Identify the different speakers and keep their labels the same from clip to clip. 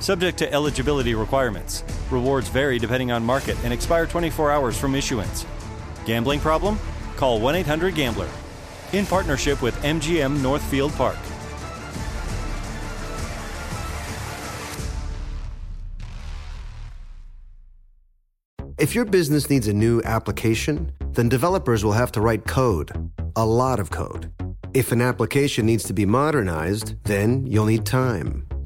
Speaker 1: Subject to eligibility requirements. Rewards vary depending on market and expire 24 hours from issuance. Gambling problem? Call 1 800 Gambler. In partnership with MGM Northfield Park.
Speaker 2: If your business needs a new application, then developers will have to write code, a lot of code. If an application needs to be modernized, then you'll need time,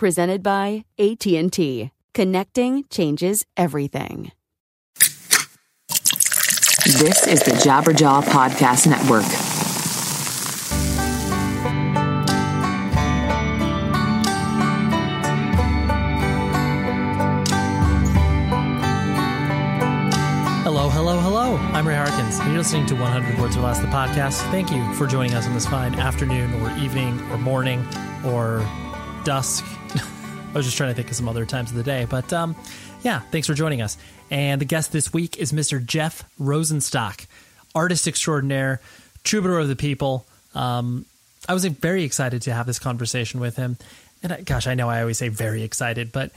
Speaker 3: Presented by AT&T. Connecting changes everything.
Speaker 4: This is the Jabberjaw Podcast Network.
Speaker 5: Hello, hello, hello. I'm Ray Harkins, and you're listening to 100 Words or Less, the podcast. Thank you for joining us on this fine afternoon or evening or morning or dusk. I was just trying to think of some other times of the day, but um, yeah, thanks for joining us. And the guest this week is Mr. Jeff Rosenstock, artist extraordinaire, troubadour of the people. Um, I was very excited to have this conversation with him. And I, gosh, I know I always say very excited, but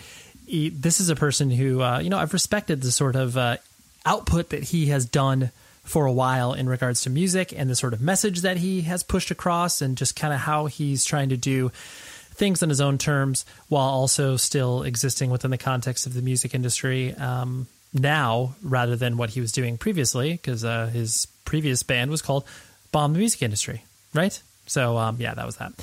Speaker 5: he, this is a person who, uh, you know, I've respected the sort of uh, output that he has done for a while in regards to music and the sort of message that he has pushed across and just kind of how he's trying to do things on his own terms while also still existing within the context of the music industry um, now rather than what he was doing previously because uh, his previous band was called Bomb the Music Industry, right? So um, yeah, that was that.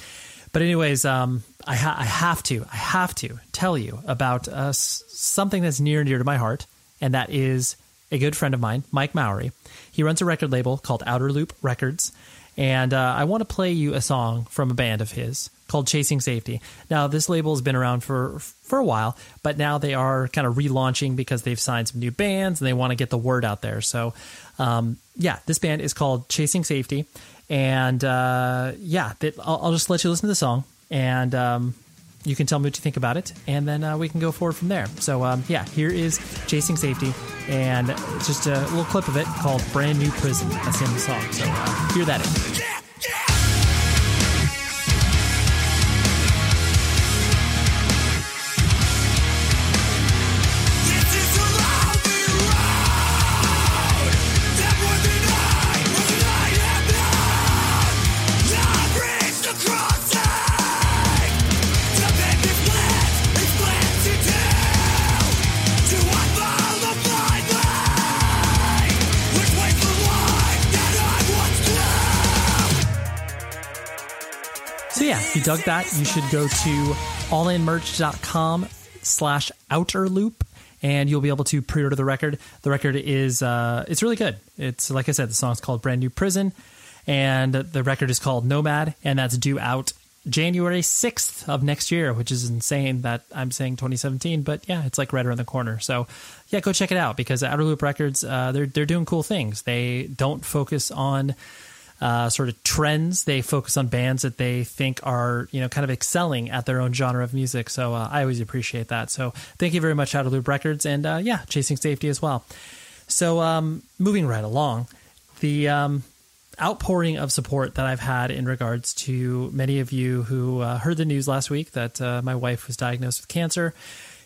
Speaker 5: But anyways, um, I, ha- I have to, I have to tell you about uh, something that's near and dear to my heart, and that is a good friend of mine, Mike Mowery. He runs a record label called Outer Loop Records, and uh, I want to play you a song from a band of his called Chasing Safety. Now, this label has been around for for a while, but now they are kind of relaunching because they've signed some new bands and they want to get the word out there. So, um, yeah, this band is called Chasing Safety, and uh, yeah, they, I'll, I'll, just let you listen to the song and. Um, you can tell me what you think about it, and then uh, we can go forward from there. So, um, yeah, here is Chasing Safety, and just a little clip of it called Brand New Prison. That's in the song. So, uh, hear that in. So yeah, you dug that, you should go to allinmerch.com slash outer loop and you'll be able to pre-order the record. The record is uh, it's really good. It's like I said, the song's called Brand New Prison, and the record is called Nomad, and that's due out January sixth of next year, which is insane that I'm saying 2017, but yeah, it's like right around the corner. So yeah, go check it out because Outer Loop Records uh, they're they're doing cool things. They don't focus on uh, sort of trends. They focus on bands that they think are, you know, kind of excelling at their own genre of music. So uh, I always appreciate that. So thank you very much, Outer Loop Records, and uh, yeah, Chasing Safety as well. So um, moving right along, the um, outpouring of support that I've had in regards to many of you who uh, heard the news last week that uh, my wife was diagnosed with cancer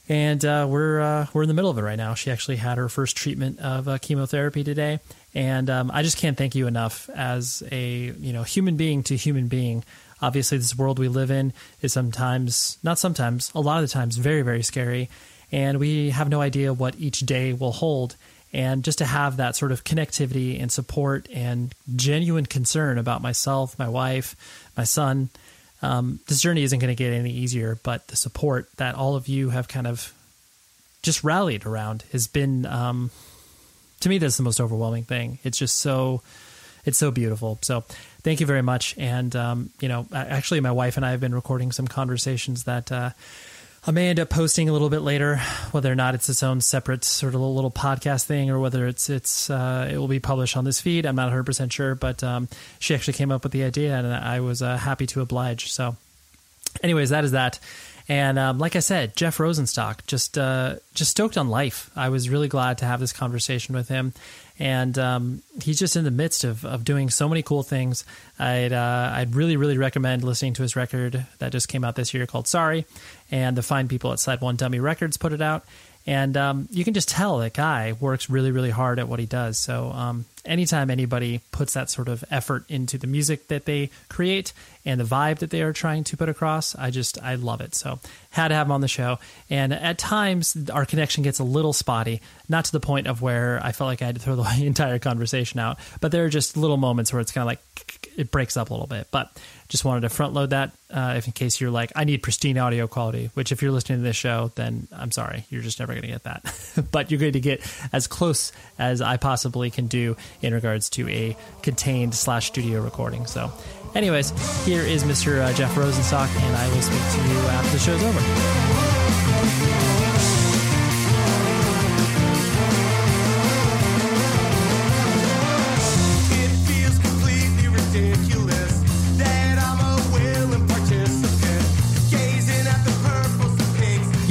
Speaker 5: and uh, we're uh, we're in the middle of it right now. She actually had her first treatment of uh, chemotherapy today, and um, I just can't thank you enough as a you know human being to human being. Obviously, this world we live in is sometimes not sometimes a lot of the times very very scary, and we have no idea what each day will hold. And just to have that sort of connectivity and support and genuine concern about myself, my wife, my son, um, this journey isn't going to get any easier, but the support that all of you have kind of just rallied around has been, um, to me, that's the most overwhelming thing. It's just so, it's so beautiful. So thank you very much. And, um, you know, actually, my wife and I have been recording some conversations that, uh, I may end up posting a little bit later, whether or not it's its own separate sort of little podcast thing, or whether it's it's uh, it will be published on this feed. I'm not 100 percent sure, but um, she actually came up with the idea, and I was uh, happy to oblige. So, anyways, that is that. And um, like I said, Jeff Rosenstock just uh, just stoked on life. I was really glad to have this conversation with him, and um, he's just in the midst of, of doing so many cool things. I'd uh, I'd really really recommend listening to his record that just came out this year called Sorry, and the fine people at SideOneDummy Records put it out. And um, you can just tell that guy works really, really hard at what he does. So, um, anytime anybody puts that sort of effort into the music that they create and the vibe that they are trying to put across, I just, I love it. So, had to have him on the show. And at times, our connection gets a little spotty, not to the point of where I felt like I had to throw the entire conversation out, but there are just little moments where it's kind of like it breaks up a little bit. But just wanted to front load that uh, if in case you're like, I need pristine audio quality, which if you're listening to this show, then I'm sorry, you're just never going to get that. but you're going to get as close as I possibly can do in regards to a contained slash studio recording. So, anyways, here is Mr. Uh, Jeff Rosenstock, and I will speak to you after the show's over.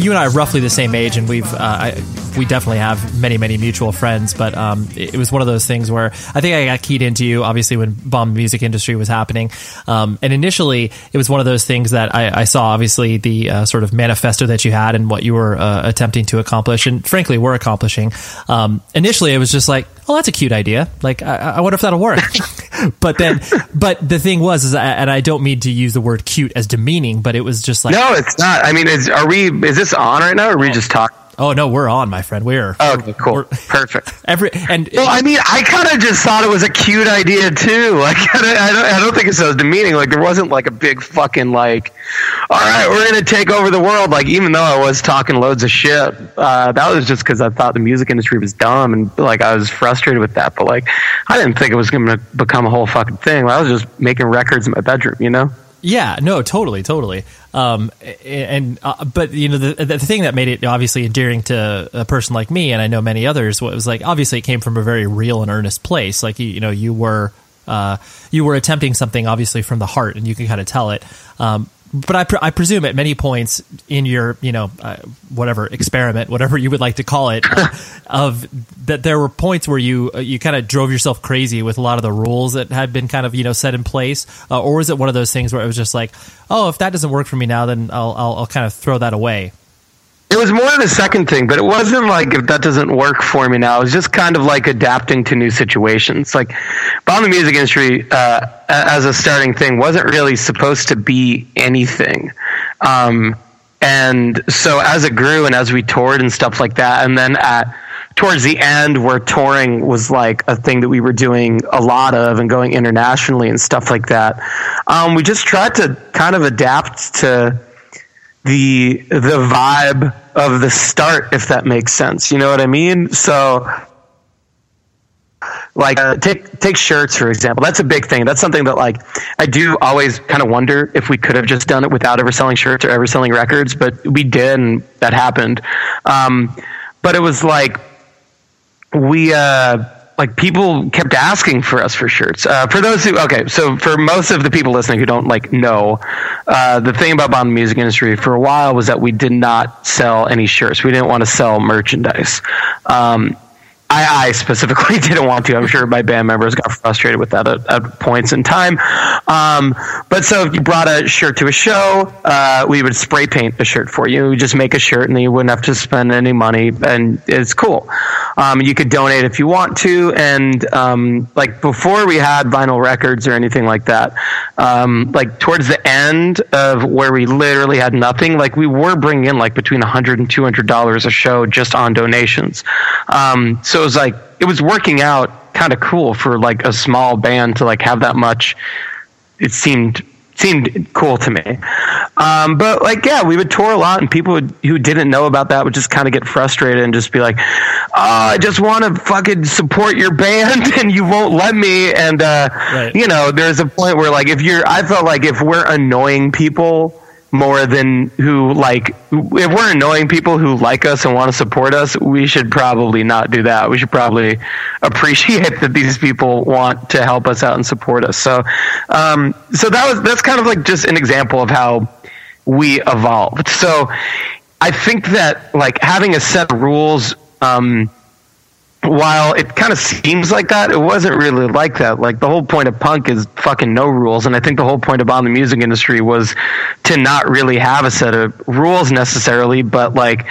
Speaker 5: you and I are roughly the same age, and we've uh, I, we definitely have many many mutual friends. But um, it, it, was one of those things where I think I got keyed into you, obviously when bomb music industry was happening, um, and initially it was one of those things that I, I saw obviously the uh, sort of manifesto that you had and what you were uh, attempting to accomplish, and frankly were accomplishing. Um, initially, it was just like, oh, that's a cute idea. Like, I, I wonder if that'll work. but then, but the thing was, is, and I don't mean to use the word cute as demeaning, but it was just like,
Speaker 6: no, it's not. I mean, is, are we? Is this on right now, or are we just talking?
Speaker 5: Oh no, we're on, my friend. We're
Speaker 6: okay. Cool, we're, perfect.
Speaker 5: Every and
Speaker 6: well, I mean, I kind of just thought it was a cute idea too. Like, I don't, I don't think it so demeaning. Like, there wasn't like a big fucking like, all right, we're gonna take over the world. Like, even though I was talking loads of shit, uh, that was just because I thought the music industry was dumb and like I was frustrated with that. But like, I didn't think it was gonna become a whole fucking thing. I was just making records in my bedroom, you know.
Speaker 5: Yeah, no, totally, totally. Um, and uh, but you know the the thing that made it obviously endearing to a person like me, and I know many others, was like obviously it came from a very real and earnest place. Like you, you know, you were uh, you were attempting something obviously from the heart, and you can kind of tell it. Um, but I, pre- I presume at many points in your you know uh, whatever experiment whatever you would like to call it uh, of that there were points where you uh, you kind of drove yourself crazy with a lot of the rules that had been kind of you know set in place. Uh, or was it one of those things where it was just like oh if that doesn't work for me now then I'll I'll, I'll kind of throw that away
Speaker 6: it was more of the second thing, but it wasn't like if that doesn't work for me now. It was just kind of like adapting to new situations. Like, bomb the music industry uh, as a starting thing wasn't really supposed to be anything. Um, and so as it grew and as we toured and stuff like that, and then at towards the end where touring was like a thing that we were doing a lot of and going internationally and stuff like that, um, we just tried to kind of adapt to the the vibe of the start, if that makes sense. You know what I mean? So, like, uh, take take shirts for example. That's a big thing. That's something that like I do always kind of wonder if we could have just done it without ever selling shirts or ever selling records, but we did, and that happened. Um, but it was like we. Uh, like people kept asking for us for shirts. Uh, for those who okay, so for most of the people listening who don't like know, uh, the thing about the music industry for a while was that we did not sell any shirts. We didn't want to sell merchandise. Um, I, I, specifically didn't want to. I'm sure my band members got frustrated with that at, at points in time. Um, but so if you brought a shirt to a show, uh, we would spray paint a shirt for you. We just make a shirt, and then you wouldn't have to spend any money, and it's cool. Um, you could donate if you want to, and um, like before we had vinyl records or anything like that. Um, like towards the end of where we literally had nothing, like we were bringing in like between 100 and 200 dollars a show just on donations. Um, so was like it was working out kind of cool for like a small band to like have that much. It seemed seemed cool to me. Um, but like, yeah, we would tour a lot, and people would, who didn't know about that would just kind of get frustrated and just be like, "Oh, I just want to fucking support your band, and you won't let me." And uh, right. you know, there's a point where like, if you're, I felt like if we're annoying people more than who like if we're annoying people who like us and want to support us we should probably not do that. We should probably appreciate that these people want to help us out and support us. So um, so that was that's kind of like just an example of how we evolved. So i think that like having a set of rules um, while it kind of seems like that, it wasn't really like that. Like the whole point of punk is fucking no rules, and I think the whole point about the music industry was to not really have a set of rules necessarily, but like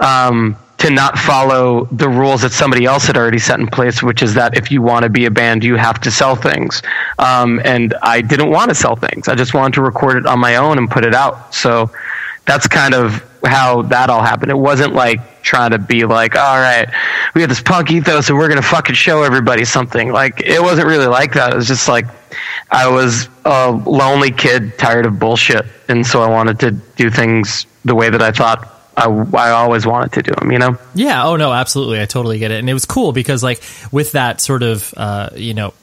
Speaker 6: um, to not follow the rules that somebody else had already set in place, which is that if you want to be a band, you have to sell things. Um, and I didn't want to sell things; I just wanted to record it on my own and put it out. So that's kind of how that all happened. It wasn't like trying to be like, all right, we have this punk ethos and we're gonna fucking show everybody something. Like it wasn't really like that. It was just like I was a lonely kid, tired of bullshit, and so I wanted to do things the way that I thought I, I always wanted to do them, you know?
Speaker 5: Yeah. Oh no, absolutely. I totally get it. And it was cool because like with that sort of, uh, you know,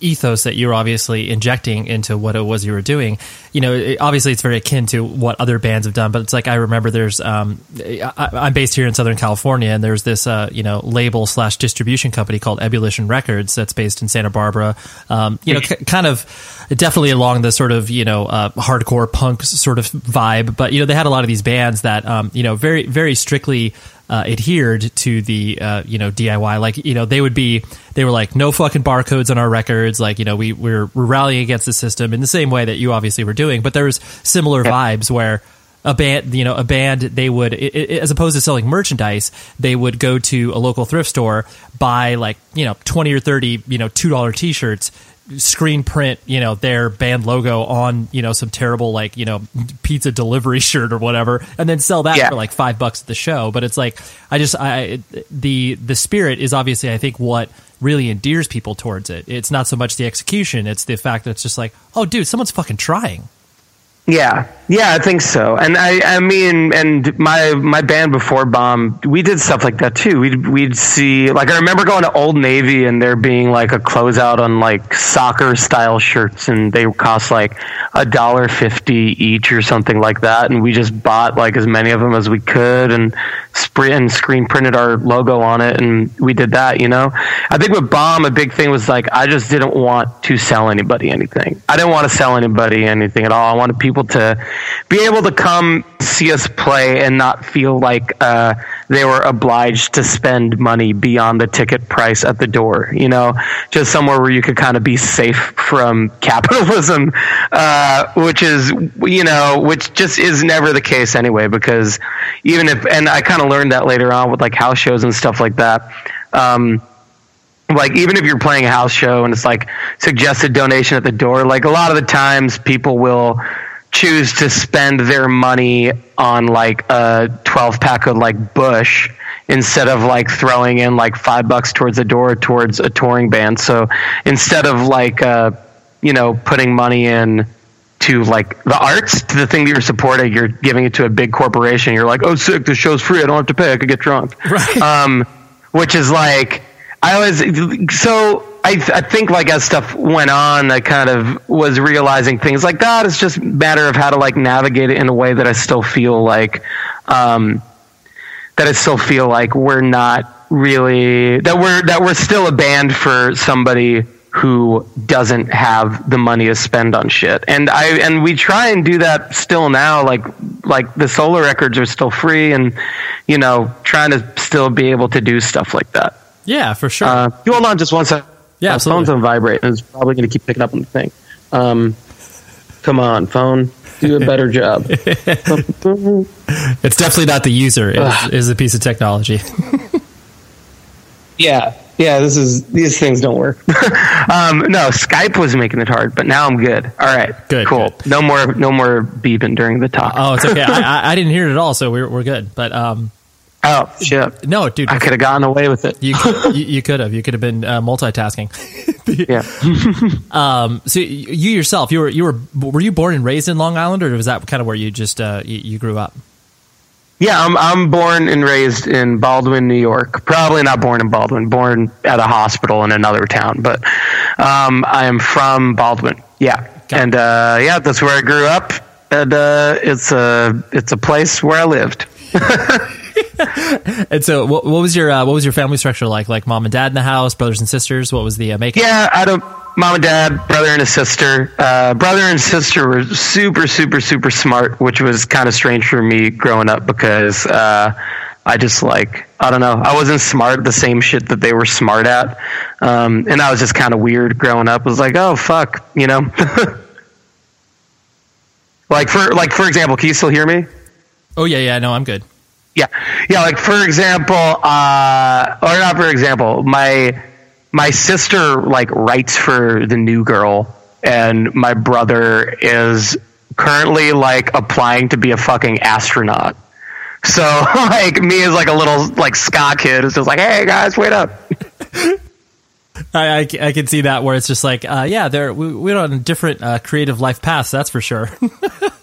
Speaker 5: ethos that you're obviously injecting into what it was you were doing. You know, it, obviously it's very akin to what other bands have done, but it's like I remember there's um, I, am based here in Southern California, and there's this uh, you know label slash distribution company called Ebullition Records that's based in Santa Barbara. Um, you know, c- kind of definitely along the sort of you know uh, hardcore punk sort of vibe, but you know they had a lot of these bands that um, you know very very strictly uh, adhered to the uh, you know DIY. Like you know they would be they were like no fucking barcodes on our records. Like you know we we're, we're rallying against the system in the same way that you obviously were doing. But there was similar vibes where a band you know a band they would it, it, as opposed to selling merchandise they would go to a local thrift store buy like you know 20 or 30 you know $2 t-shirts screen print, you know, their band logo on, you know, some terrible like, you know, pizza delivery shirt or whatever, and then sell that yeah. for like five bucks at the show. But it's like, I just, I, the, the spirit is obviously, I think, what really endears people towards it. It's not so much the execution, it's the fact that it's just like, oh, dude, someone's fucking trying.
Speaker 6: Yeah, yeah, I think so. And I, I mean, and my my band before Bomb, we did stuff like that too. We'd we'd see, like, I remember going to Old Navy and there being like a closeout on like soccer style shirts, and they cost like a dollar fifty each or something like that. And we just bought like as many of them as we could, and sprint and screen printed our logo on it, and we did that. You know, I think with Bomb, a big thing was like I just didn't want to sell anybody anything. I didn't want to sell anybody anything at all. I wanted people to be able to come see us play and not feel like uh, they were obliged to spend money beyond the ticket price at the door. You know, just somewhere where you could kind of be safe from capitalism, uh, which is you know, which just is never the case anyway. Because even if, and I kind of learned that later on with like house shows and stuff like that. Um, like even if you're playing a house show and it's like suggested donation at the door, like a lot of the times people will choose to spend their money on like a 12 pack of like Busch instead of like throwing in like five bucks towards the door towards a touring band. So instead of like, uh, you know, putting money in to like the arts, to the thing that you're supporting, you're giving it to a big corporation. You're like, oh, sick, this show's free. I don't have to pay. I could get drunk. Right. Um, which is like, I always, so I, I think like as stuff went on, I kind of was realizing things like that. It's just a matter of how to like navigate it in a way that I still feel like, um, that I still feel like we're not really that we're that we're still a band for somebody who doesn't have the money to spend on shit. And I and we try and do that still now. Like like the solo records are still free, and you know trying to still be able to do stuff like that.
Speaker 5: Yeah, for sure.
Speaker 6: Uh, you hold on just one second.
Speaker 5: Yeah,
Speaker 6: My
Speaker 5: absolutely.
Speaker 6: phone's on vibrate, and it's probably going to keep picking up on the thing. Um, come on, phone, do a better job.
Speaker 5: it's definitely not the user. It's, is a piece of technology.
Speaker 6: Yeah, yeah. This is these things don't work. um, no, Skype was making it hard, but now I'm good. All right,
Speaker 5: Good,
Speaker 6: cool.
Speaker 5: good.
Speaker 6: No more, no more beeping during the talk.
Speaker 5: oh, it's okay. I, I, I didn't hear it at all, so we're we're good. But um,
Speaker 6: oh shit!
Speaker 5: no, dude,
Speaker 6: I could have gotten away with it.
Speaker 5: you could have you could have been uh, multitasking.
Speaker 6: yeah.
Speaker 5: Um, so you yourself, you were you were were you born and raised in Long Island, or was that kind of where you just uh, you, you grew up?
Speaker 6: Yeah, I'm I'm born and raised in Baldwin, New York. Probably not born in Baldwin, born at a hospital in another town, but um, I am from Baldwin. Yeah.
Speaker 5: Got
Speaker 6: and uh, yeah, that's where I grew up. And uh, it's a it's a place where I lived.
Speaker 5: And so, what, what was your uh, what was your family structure like? Like mom and dad in the house, brothers and sisters. What was the uh, makeup?
Speaker 6: Yeah, I don't. Mom and dad, brother and a sister. Uh, brother and sister were super, super, super smart, which was kind of strange for me growing up because uh, I just like I don't know. I wasn't smart at the same shit that they were smart at, um, and that was just kind of weird growing up. It was like, oh fuck, you know. like for like for example, can you still hear me?
Speaker 5: Oh yeah, yeah. No, I'm good.
Speaker 6: Yeah, yeah. Like for example, uh, or not for example, my my sister like writes for the New Girl, and my brother is currently like applying to be a fucking astronaut. So like me as like a little like ska kid is just like, hey guys, wait up.
Speaker 5: I, I, I can see that where it's just like, uh, yeah, they're we, we're on different uh, creative life paths. That's for sure.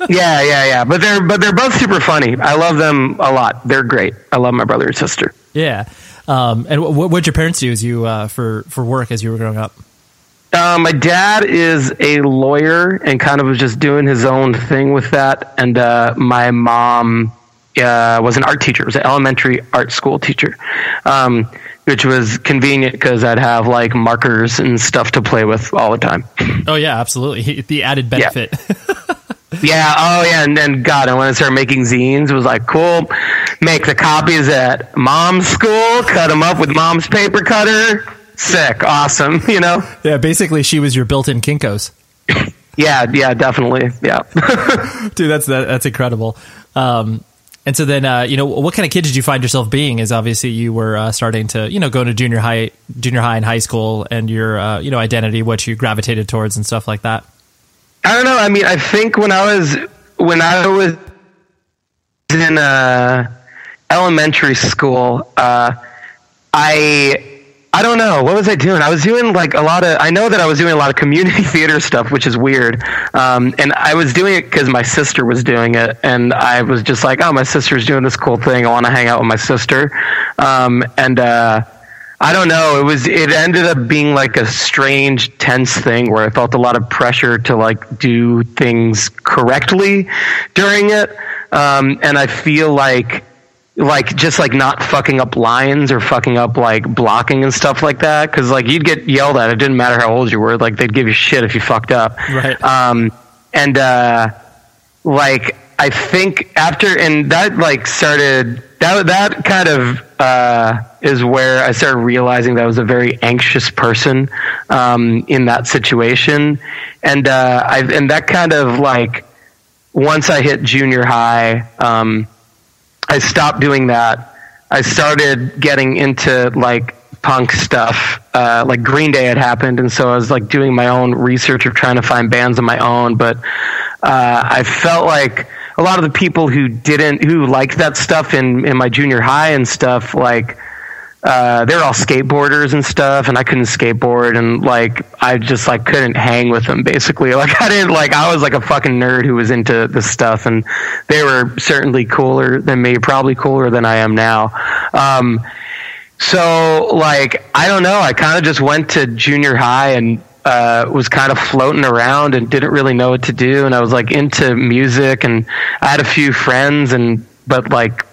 Speaker 6: yeah, yeah, yeah. But they're but they're both super funny. I love them a lot. They're great. I love my brother and sister.
Speaker 5: yeah. Um, and what what'd your parents do as you uh, for for work as you were growing up?
Speaker 6: Uh, my dad is a lawyer and kind of was just doing his own thing with that. And uh, my mom uh, was an art teacher, was an elementary art school teacher, um, which was convenient because I'd have like markers and stuff to play with all the time.
Speaker 5: Oh yeah, absolutely. The added benefit.
Speaker 6: Yeah. Oh, yeah. And then, God, and when I started making zines, it was like, cool. Make the copies at mom's school, cut them up with mom's paper cutter. Sick. Awesome. You know?
Speaker 5: yeah, basically, she was your built-in Kinko's.
Speaker 6: Yeah. Yeah. Definitely. Yeah.
Speaker 5: Dude, that's that, that's incredible. Um, and so then, uh, you know, what kind of kid did you find yourself being? Is obviously you were uh, starting to, you know, go to junior high, junior high and high school, and your, uh, you know, identity, what you gravitated towards, and stuff like that.
Speaker 6: I don't know. I mean, I think when I was when I was in uh, elementary school, uh, I I don't know what was I doing. I was doing like a lot of. I know that I was doing a lot of community theater stuff, which is weird. Um, and I was doing it because my sister was doing it, and I was just like, "Oh, my sister's doing this cool thing. I want to hang out with my sister." Um, and uh, I don't know. It was. It ended up being like a strange, tense thing where I felt a lot of pressure to like do things correctly during it, um, and I feel like, like just like not fucking up lines or fucking up like blocking and stuff like that. Because like you'd get yelled at. It didn't matter how old you were. Like they'd give you shit if you fucked up.
Speaker 5: Right.
Speaker 6: Um, and uh, like I think after and that like started that that kind of uh, is where I started realizing that I was a very anxious person um, in that situation, and uh, I and that kind of like once I hit junior high, um, I stopped doing that. I started getting into like punk stuff. Uh, like Green Day had happened, and so I was like doing my own research of trying to find bands of my own. But uh, I felt like a lot of the people who didn't, who liked that stuff in in my junior high and stuff, like uh, they were all skateboarders and stuff, and I couldn't skateboard, and like I just like couldn't hang with them. Basically, like I didn't like I was like a fucking nerd who was into this stuff, and they were certainly cooler than me, probably cooler than I am now. Um, so like I don't know, I kind of just went to junior high and uh, was kind of floating around and didn't really know what to do, and I was like into music, and I had a few friends, and but like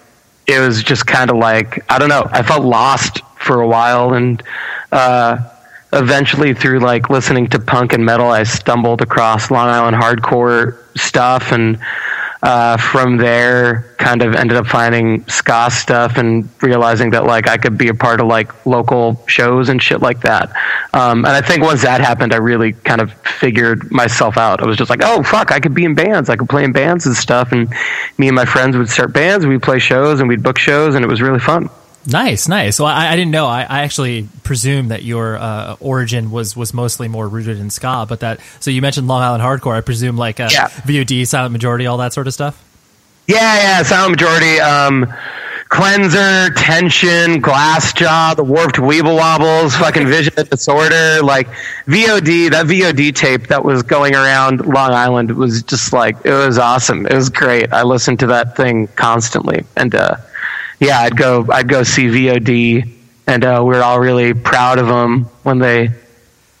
Speaker 6: it was just kind of like I don't know. I felt lost for a while, and uh, eventually through like listening to punk and metal, I stumbled across Long Island hardcore stuff, and uh, from there, kind of ended up finding ska stuff and realizing that like I could be a part of like local shows and shit like that. Um, and I think once that happened, I really kind of figured myself out. I was just like, oh fuck, I could be in bands. I could play in bands and stuff. And me and my friends would start bands. We'd play shows and we'd book shows, and it was really fun.
Speaker 5: Nice, nice. Well, I, I didn't know. I, I, actually presume that your uh, origin was was mostly more rooted in ska, but that. So you mentioned Long Island hardcore. I presume like uh, yeah. VOD, Silent Majority, all that sort of stuff.
Speaker 6: Yeah, yeah, Silent Majority, um, Cleanser, Tension, Glassjaw, the Warped Weeble Wobbles, fucking Vision of Disorder, like VOD. That VOD tape that was going around Long Island was just like it was awesome. It was great. I listened to that thing constantly, and. uh yeah, I'd go I'd go see VOD, and uh, we are all really proud of them when they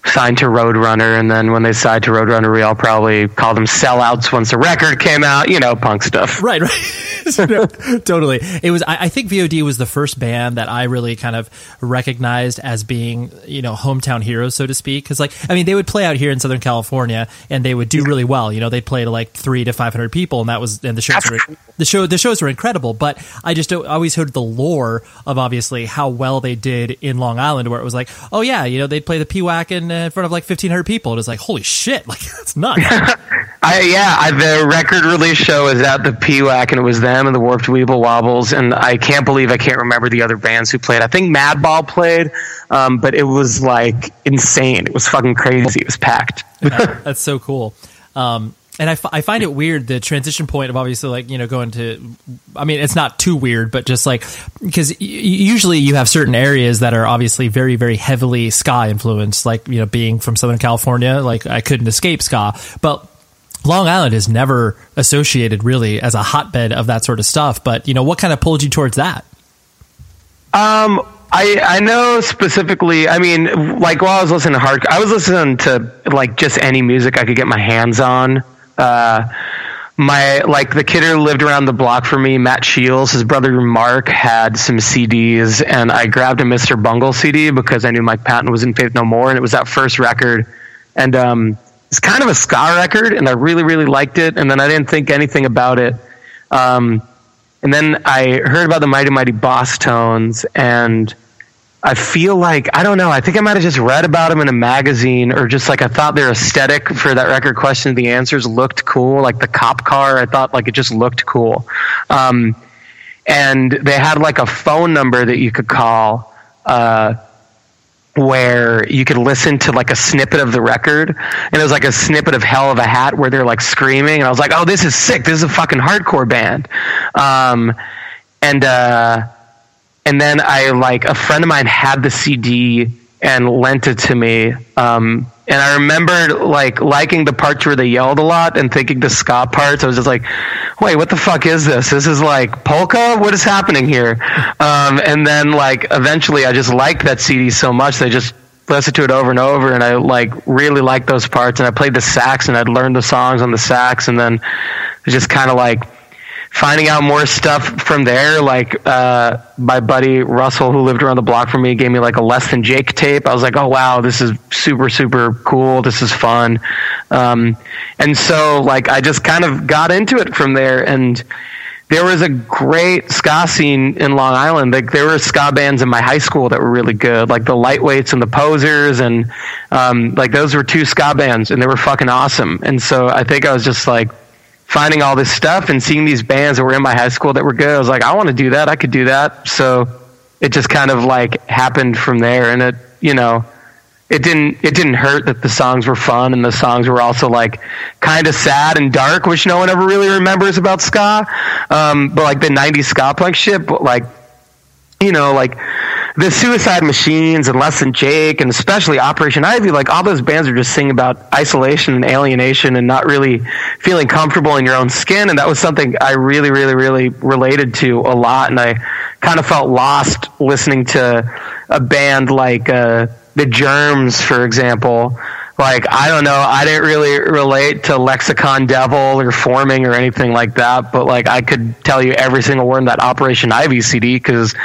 Speaker 6: signed to Roadrunner, and then when they signed to Roadrunner, we all probably called them sellouts once the record came out. You know, punk stuff.
Speaker 5: Right, right. totally. It was. I, I, think VOD was the first band that I really kind of recognized as being, you know, hometown heroes, so to speak. Because, like, I mean, they would play out here in Southern California, and they would do really well. You know, they'd play to like three to five hundred people, and that was and the shows were the show the shows were incredible. But I just always heard the lore of obviously how well they did in Long Island, where it was like, oh yeah, you know, they'd play the PWAC and in front of like 1500 people. It was like, holy shit, like that's nuts.
Speaker 6: I, yeah, I, the record release show was at the PWAC and it was them and the Warped Weeble Wobbles. And I can't believe I can't remember the other bands who played. I think Madball played, um, but it was like insane. It was fucking crazy. It was packed.
Speaker 5: that's so cool. Um, and I, f- I find it weird the transition point of obviously like you know going to i mean it's not too weird but just like because y- usually you have certain areas that are obviously very very heavily ska influenced like you know being from southern california like i couldn't escape ska but long island is never associated really as a hotbed of that sort of stuff but you know what kind of pulled you towards that
Speaker 6: um I, I know specifically. I mean, like while I was listening to hard, I was listening to like just any music I could get my hands on uh, my like the kid who lived around the block for me, Matt Shields, his brother Mark had some CDs, and I grabbed a Mr. Bungle CD because I knew Mike Patton was in Faith No More, and it was that first record, and um, it's kind of a ska record, and I really really liked it, and then I didn't think anything about it, um, and then I heard about the Mighty Mighty Bosstones, and I feel like I don't know. I think I might have just read about them in a magazine, or just like I thought their aesthetic for that record question. The answers looked cool, like the cop car. I thought like it just looked cool, um, and they had like a phone number that you could call. Uh, where you could listen to like a snippet of the record and it was like a snippet of hell of a hat where they're like screaming and i was like oh this is sick this is a fucking hardcore band um, and uh, and then I like a friend of mine had the CD and lent it to me. Um, and I remember like liking the parts where they yelled a lot and thinking the ska parts. I was just like, wait, what the fuck is this? This is like polka? What is happening here? Um, and then like eventually I just liked that CD so much I just listened to it over and over and I like really liked those parts and I played the sax and I'd learned the songs on the sax and then it just kind of like finding out more stuff from there. Like uh, my buddy Russell, who lived around the block from me, gave me like a Less Than Jake tape. I was like, oh wow, this is super super cool. This is fun. Um, and so like I just kind of got into it from there and. There was a great ska scene in Long Island. Like there were ska bands in my high school that were really good, like the Lightweights and the Posers, and um, like those were two ska bands, and they were fucking awesome. And so I think I was just like, finding all this stuff and seeing these bands that were in my high school that were good. I was like, I want to do that. I could do that. So it just kind of like happened from there. And it, you know, it didn't, it didn't hurt that the songs were fun and the songs were also like kind of sad and dark, which no one ever really remembers about ska. Um, but like the 90s ska punk shit, but like, you know, like the Suicide Machines and Less Than Jake and especially Operation Ivy, like all those bands are just singing about isolation and alienation and not really feeling comfortable in your own skin. And that was something I really, really, really related to a lot. And I kind of felt lost listening to a band like uh, The Germs, for example. Like, I don't know, I didn't really relate to Lexicon Devil or Forming or anything like that, but like I could tell you every single word in that Operation Ivy CD because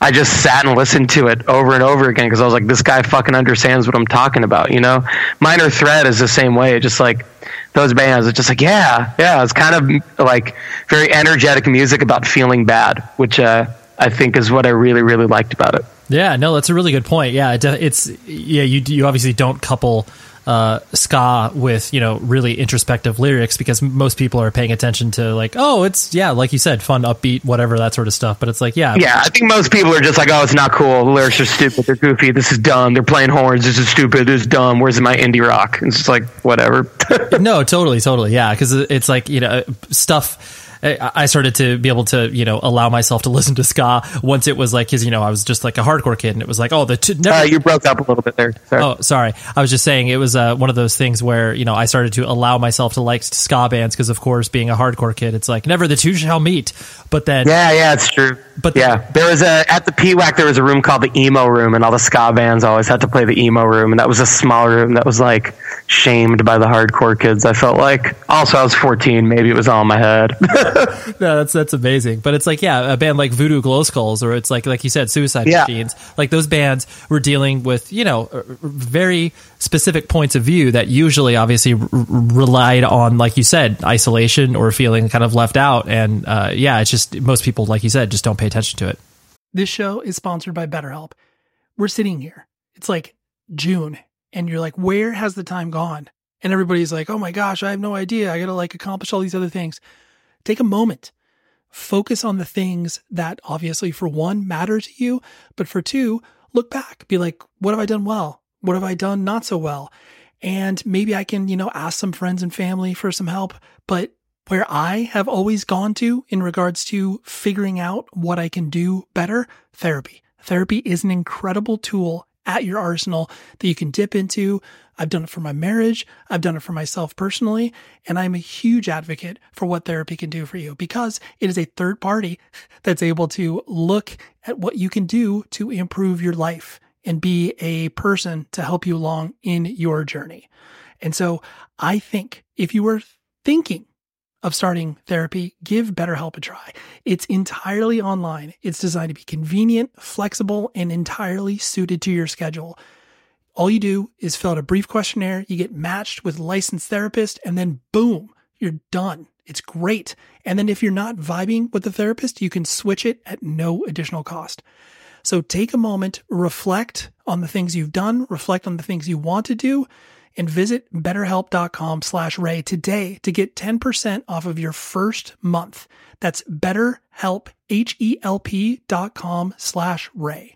Speaker 6: I just sat and listened to it over and over again because I was like, this guy fucking understands what I'm talking about, you know? Minor Threat is the same way. Just like those bands, it's just like, yeah, yeah, it's kind of like very energetic music about feeling bad, which uh, I think is what I really, really liked about it.
Speaker 5: Yeah, no, that's a really good point. Yeah, it's yeah, you you obviously don't couple uh, ska with you know really introspective lyrics because most people are paying attention to like oh it's yeah like you said fun upbeat whatever that sort of stuff. But it's like yeah.
Speaker 6: Yeah I think most people are just like oh it's not cool. The lyrics are stupid. They're goofy. This is dumb. They're playing horns. This is stupid. This is dumb. Where's my indie rock? It's just like whatever.
Speaker 5: No totally totally. Yeah because it's like you know stuff I started to be able to, you know, allow myself to listen to ska once it was like, cause, you know, I was just like a hardcore kid and it was like, oh, the,
Speaker 6: t- never- uh, you broke up a little bit there.
Speaker 5: Sorry. Oh, sorry. I was just saying it was uh, one of those things where, you know, I started to allow myself to like ska bands because, of course, being a hardcore kid, it's like never the two shall meet. But then,
Speaker 6: yeah, yeah, it's true. But yeah, there was a at the PWAC there was a room called the emo room, and all the ska bands always had to play the emo room, and that was a small room that was like shamed by the hardcore kids. I felt like. Also, I was 14. Maybe it was all in my head.
Speaker 5: no, that's that's amazing. But it's like, yeah, a band like Voodoo Glow Skulls, or it's like like you said, Suicide yeah. Machines. Like those bands were dealing with you know very specific points of view that usually, obviously, r- relied on, like you said, isolation or feeling kind of left out. And uh, yeah, it's just most people, like you said, just don't pay attention to it.
Speaker 7: This show is sponsored by BetterHelp. We're sitting here. It's like June and you're like, where has the time gone? And everybody's like, oh my gosh, I have no idea. I got to like accomplish all these other things. Take a moment. Focus on the things that obviously, for one, matter to you. But for two, look back. Be like, what have I done well? What have I done not so well? And maybe I can, you know, ask some friends and family for some help. But where I have always gone to in regards to figuring out what I can do better, therapy. Therapy is an incredible tool at your arsenal that you can dip into. I've done it for my marriage. I've done it for myself personally. And I'm a huge advocate for what therapy can do for you because it is a third party that's able to look at what you can do to improve your life and be a person to help you along in your journey. And so I think if you were thinking of starting therapy, give BetterHelp a try. It's entirely online. It's designed to be convenient, flexible, and entirely suited to your schedule. All you do is fill out a brief questionnaire, you get matched with licensed therapist, and then boom, you're done. It's great. And then if you're not vibing with the therapist, you can switch it at no additional cost. So take a moment, reflect on the things you've done, reflect on the things you want to do, and visit betterhelp.com slash ray today to get 10% off of your first month. That's betterhelp, H-E-L-P dot com slash ray.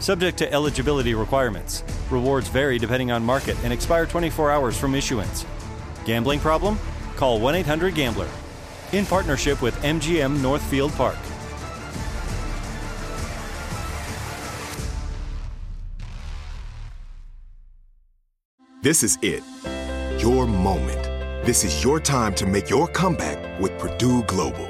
Speaker 1: Subject to eligibility requirements. Rewards vary depending on market and expire 24 hours from issuance. Gambling problem? Call 1 800 Gambler. In partnership with MGM Northfield Park.
Speaker 8: This is it. Your moment this is your time to make your comeback with Purdue Global.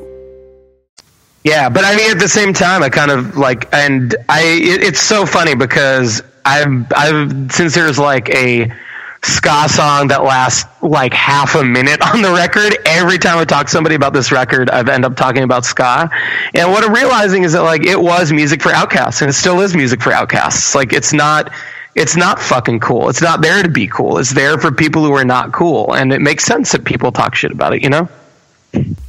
Speaker 6: Yeah, but I mean, at the same time, I kind of like, and I, it, it's so funny because I've, I've, since there's like a ska song that lasts like half a minute on the record, every time I talk to somebody about this record, I've end up talking about ska. And what I'm realizing is that like it was music for outcasts and it still is music for outcasts. Like it's not, it's not fucking cool. It's not there to be cool. It's there for people who are not cool. And it makes sense that people talk shit about it, you know?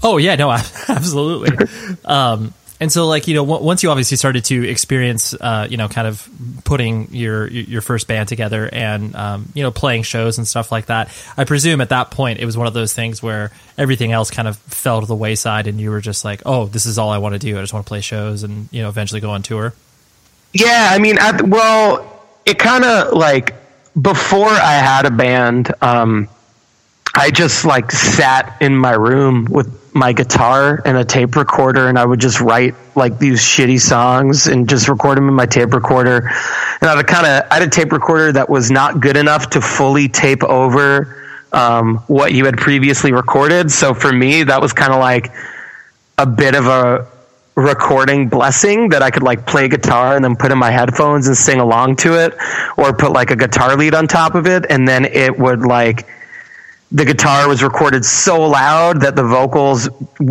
Speaker 5: Oh yeah, no, absolutely. um, and so, like you know, once you obviously started to experience, uh, you know, kind of putting your your first band together and um, you know playing shows and stuff like that, I presume at that point it was one of those things where everything else kind of fell to the wayside, and you were just like, oh, this is all I want to do. I just want to play shows and you know eventually go on tour.
Speaker 6: Yeah, I mean, at, well, it kind of like before I had a band. Um, I just like sat in my room with my guitar and a tape recorder and I would just write like these shitty songs and just record them in my tape recorder. And I would a kind of, I had a tape recorder that was not good enough to fully tape over um, what you had previously recorded. So for me, that was kind of like a bit of a recording blessing that I could like play guitar and then put in my headphones and sing along to it or put like a guitar lead on top of it. And then it would like, the guitar was recorded so loud that the vocals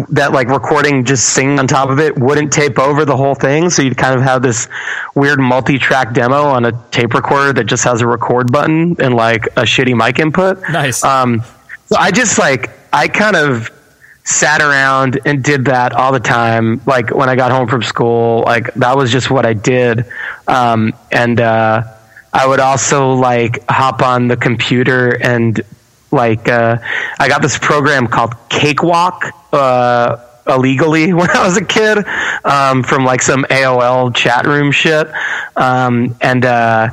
Speaker 6: that like recording just singing on top of it wouldn't tape over the whole thing. So you'd kind of have this weird multi-track demo on a tape recorder that just has a record button and like a shitty mic input.
Speaker 5: Nice.
Speaker 6: Um, so i just like i kind of sat around and did that all the time like when i got home from school. Like that was just what i did. Um, and uh, i would also like hop on the computer and like uh, I got this program called Cakewalk uh, illegally when I was a kid um, from like some AOL chat room shit, um, and uh,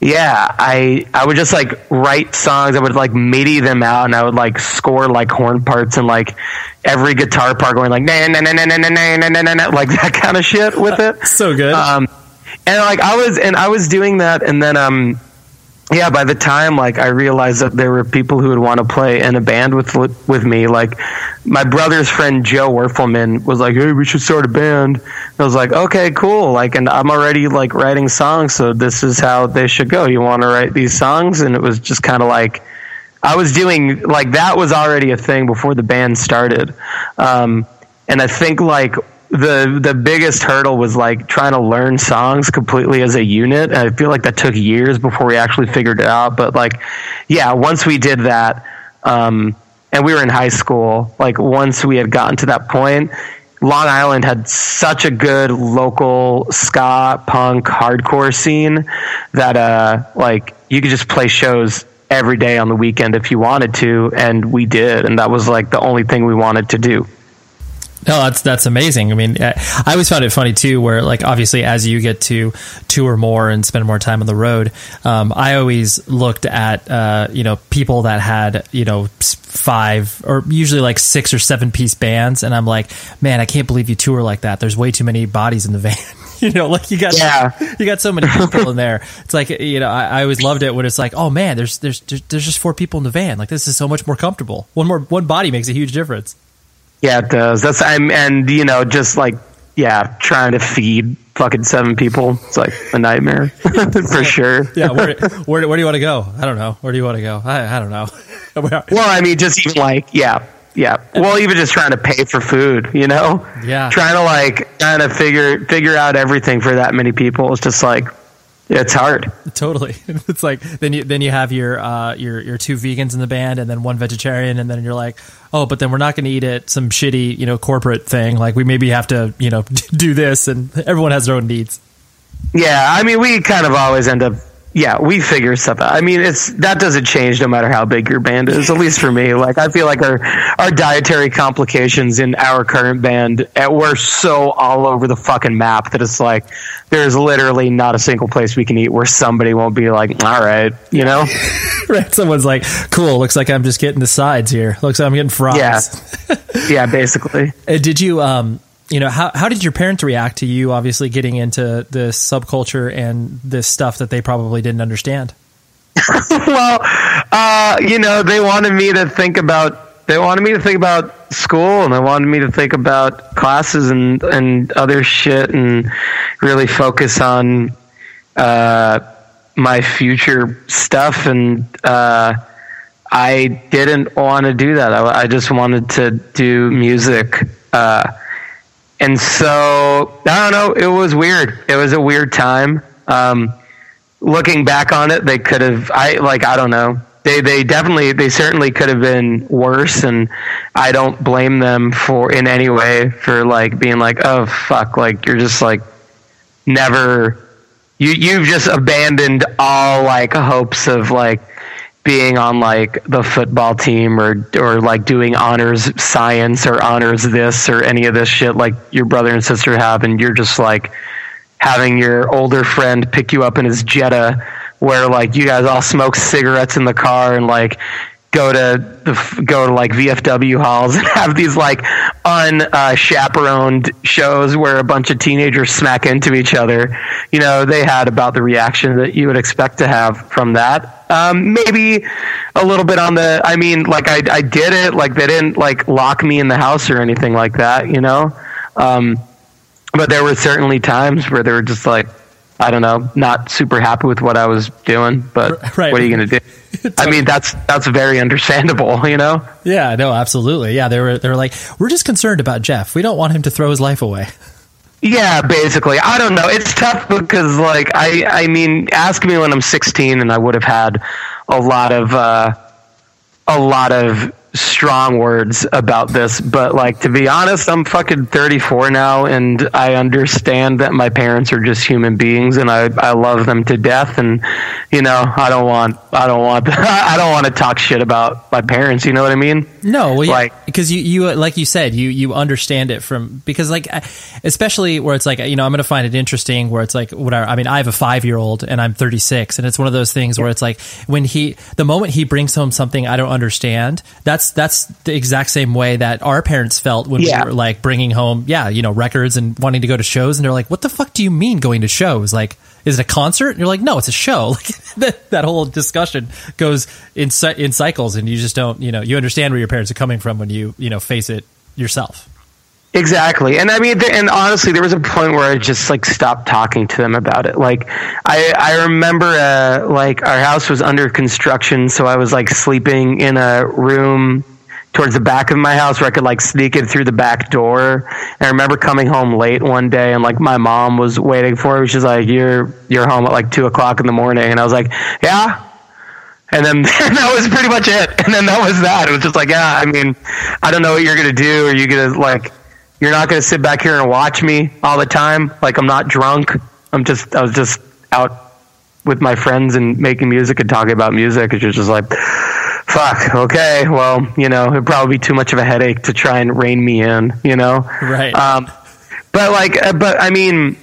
Speaker 6: yeah, I I would just like write songs. I would like MIDI them out, and I would like score like horn parts and like every guitar part going like na na na na na na na na na na like that kind of shit with it.
Speaker 5: so good.
Speaker 6: Um, and like I was and I was doing that, and then um yeah, by the time like I realized that there were people who would want to play in a band with with me, like my brother's friend Joe Werfelman was like, "Hey, we should start a band." I was like, "Okay, cool." Like, and I'm already like writing songs, so this is how they should go. You want to write these songs, and it was just kind of like I was doing like that was already a thing before the band started, um, and I think like the the biggest hurdle was like trying to learn songs completely as a unit. And I feel like that took years before we actually figured it out. But like, yeah, once we did that, um, and we were in high school, like once we had gotten to that point, Long Island had such a good local ska punk hardcore scene that uh like you could just play shows every day on the weekend if you wanted to and we did and that was like the only thing we wanted to do.
Speaker 5: No, that's that's amazing. I mean, I always found it funny too, where like obviously as you get to tour more and spend more time on the road, um, I always looked at uh, you know people that had you know five or usually like six or seven piece bands, and I'm like, man, I can't believe you tour like that. There's way too many bodies in the van. you know, like you got
Speaker 6: yeah.
Speaker 5: you got so many people in there. It's like you know, I, I, always loved it when it's like, oh man, there's there's there's just four people in the van. Like this is so much more comfortable. One more one body makes a huge difference.
Speaker 6: Yeah, it does. That's I'm and you know just like yeah, trying to feed fucking seven people. It's like a nightmare for sure.
Speaker 5: yeah, where, where, where do you want to go? I don't know. Where do you want to go? I, I don't know.
Speaker 6: well, I mean, just even like yeah, yeah. Well, even just trying to pay for food, you know.
Speaker 5: Yeah.
Speaker 6: Trying to like kind of figure figure out everything for that many people is just like it's hard.
Speaker 5: Totally. It's like then you then you have your uh, your your two vegans in the band and then one vegetarian and then you're like, "Oh, but then we're not going to eat at some shitty, you know, corporate thing. Like we maybe have to, you know, do this and everyone has their own needs."
Speaker 6: Yeah, I mean, we kind of always end up yeah, we figure stuff out. I mean, it's that doesn't change no matter how big your band is. At least for me, like I feel like our our dietary complications in our current band, eh, we're so all over the fucking map that it's like there's literally not a single place we can eat where somebody won't be like, all right, you know,
Speaker 5: right? Someone's like, cool. Looks like I'm just getting the sides here. Looks like I'm getting fries.
Speaker 6: Yeah, yeah, basically.
Speaker 5: Did you um you know how how did your parents react to you obviously getting into this subculture and this stuff that they probably didn't understand
Speaker 6: well uh, you know they wanted me to think about they wanted me to think about school and they wanted me to think about classes and and other shit and really focus on uh, my future stuff and uh, I didn't want to do that. I, I, just wanted to do music. Uh, and so I don't know. It was weird. It was a weird time. Um, looking back on it, they could have. I like. I don't know. They they definitely they certainly could have been worse, and I don't blame them for in any way for like being like, oh fuck, like you're just like never. You you've just abandoned all like hopes of like being on like the football team or or like doing honors science or honors this or any of this shit like your brother and sister have and you're just like having your older friend pick you up in his Jetta where like you guys all smoke cigarettes in the car and like go to the go to like VFW halls and have these like unchaperoned uh, shows where a bunch of teenagers smack into each other. You know, they had about the reaction that you would expect to have from that. Um, maybe a little bit on the. I mean, like I I did it. Like they didn't like lock me in the house or anything like that. You know. Um, but there were certainly times where they were just like I don't know, not super happy with what I was doing, but right. what are you going to do? I mean, that's that's very understandable, you know.
Speaker 5: Yeah, no, absolutely. Yeah, they were they were like, we're just concerned about Jeff. We don't want him to throw his life away.
Speaker 6: Yeah, basically. I don't know. It's tough because, like, I I mean, ask me when I'm 16, and I would have had a lot of uh, a lot of strong words about this, but like to be honest, I'm fucking 34 now, and I understand that my parents are just human beings, and I I love them to death, and you know I don't want I don't want I don't want to talk shit about my parents. You know what I mean?
Speaker 5: No, well, like because you you like you said you you understand it from because like especially where it's like you know I'm going to find it interesting where it's like whatever. I mean I have a five year old and I'm 36, and it's one of those things where it's like when he the moment he brings home something I don't understand that's that's that's the exact same way that our parents felt when yeah. we were like bringing home, yeah, you know, records and wanting to go to shows. And they're like, "What the fuck do you mean going to shows? Like, is it a concert?" And you're like, "No, it's a show." Like that, that whole discussion goes in in cycles, and you just don't, you know, you understand where your parents are coming from when you, you know, face it yourself.
Speaker 6: Exactly. And I mean, and honestly, there was a point where I just like stopped talking to them about it. Like, I, I remember, uh, like our house was under construction. So I was like sleeping in a room towards the back of my house where I could like sneak it through the back door. And I remember coming home late one day and like my mom was waiting for me. She's like, "You're you're home at like two o'clock in the morning," and I was like, "Yeah." And then that was pretty much it. And then that was that. It was just like, yeah, I mean, I don't know what you're gonna do. Are you gonna like? You're not gonna sit back here and watch me all the time. Like I'm not drunk. I'm just I was just out with my friends and making music and talking about music. It's just like fuck, okay, well, you know, it'd probably be too much of a headache to try and rein me in, you know?
Speaker 5: Right.
Speaker 6: Um, but like, uh, but I mean,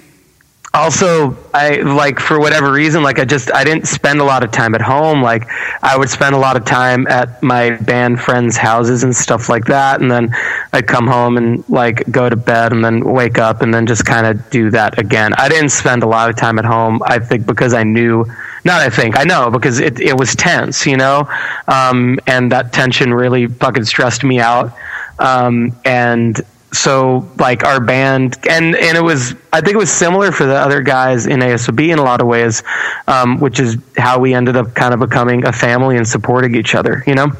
Speaker 6: also i like for whatever reason like i just i didn't spend a lot of time at home. Like i would spend a lot of time at my band friends houses and stuff like that. And then i'd come home and like go to bed and then wake up and then just kind of do that again. I didn't spend a lot of time at home i think because i knew not I think I know because it it was tense, you know, um, and that tension really fucking stressed me out. Um, and so like our band and and it was I think it was similar for the other guys in ASOB in a lot of ways, um, which is how we ended up kind of becoming a family and supporting each other, you know.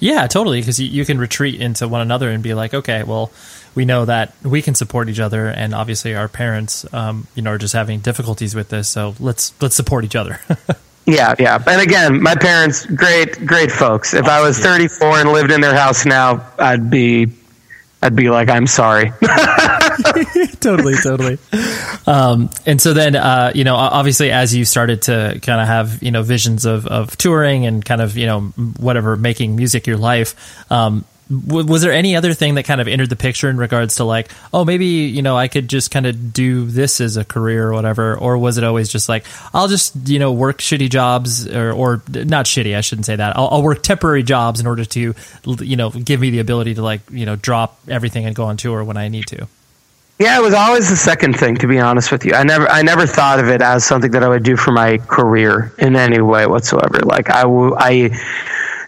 Speaker 5: Yeah, totally. Because you, you can retreat into one another and be like, okay, well, we know that we can support each other, and obviously our parents, um, you know, are just having difficulties with this. So let's let's support each other.
Speaker 6: yeah, yeah. And again, my parents, great, great folks. If I was 34 and lived in their house now, I'd be I'd be like, I'm sorry.
Speaker 5: totally, totally. Um, and so then, uh, you know, obviously, as you started to kind of have, you know, visions of, of touring and kind of, you know, whatever, making music your life, um, was there any other thing that kind of entered the picture in regards to like oh maybe you know i could just kind of do this as a career or whatever? Or was it always just like i'll just you know work shitty jobs or, or not shitty i shouldn't say that. I'll, I'll, work temporary jobs in order to you know give me the ability to like you know drop everything and go on tour when i need to.
Speaker 6: Yeah it was always the second thing to be honest with you. I never i never thought of it as something that i would do for my career in any way whatsoever. Like i i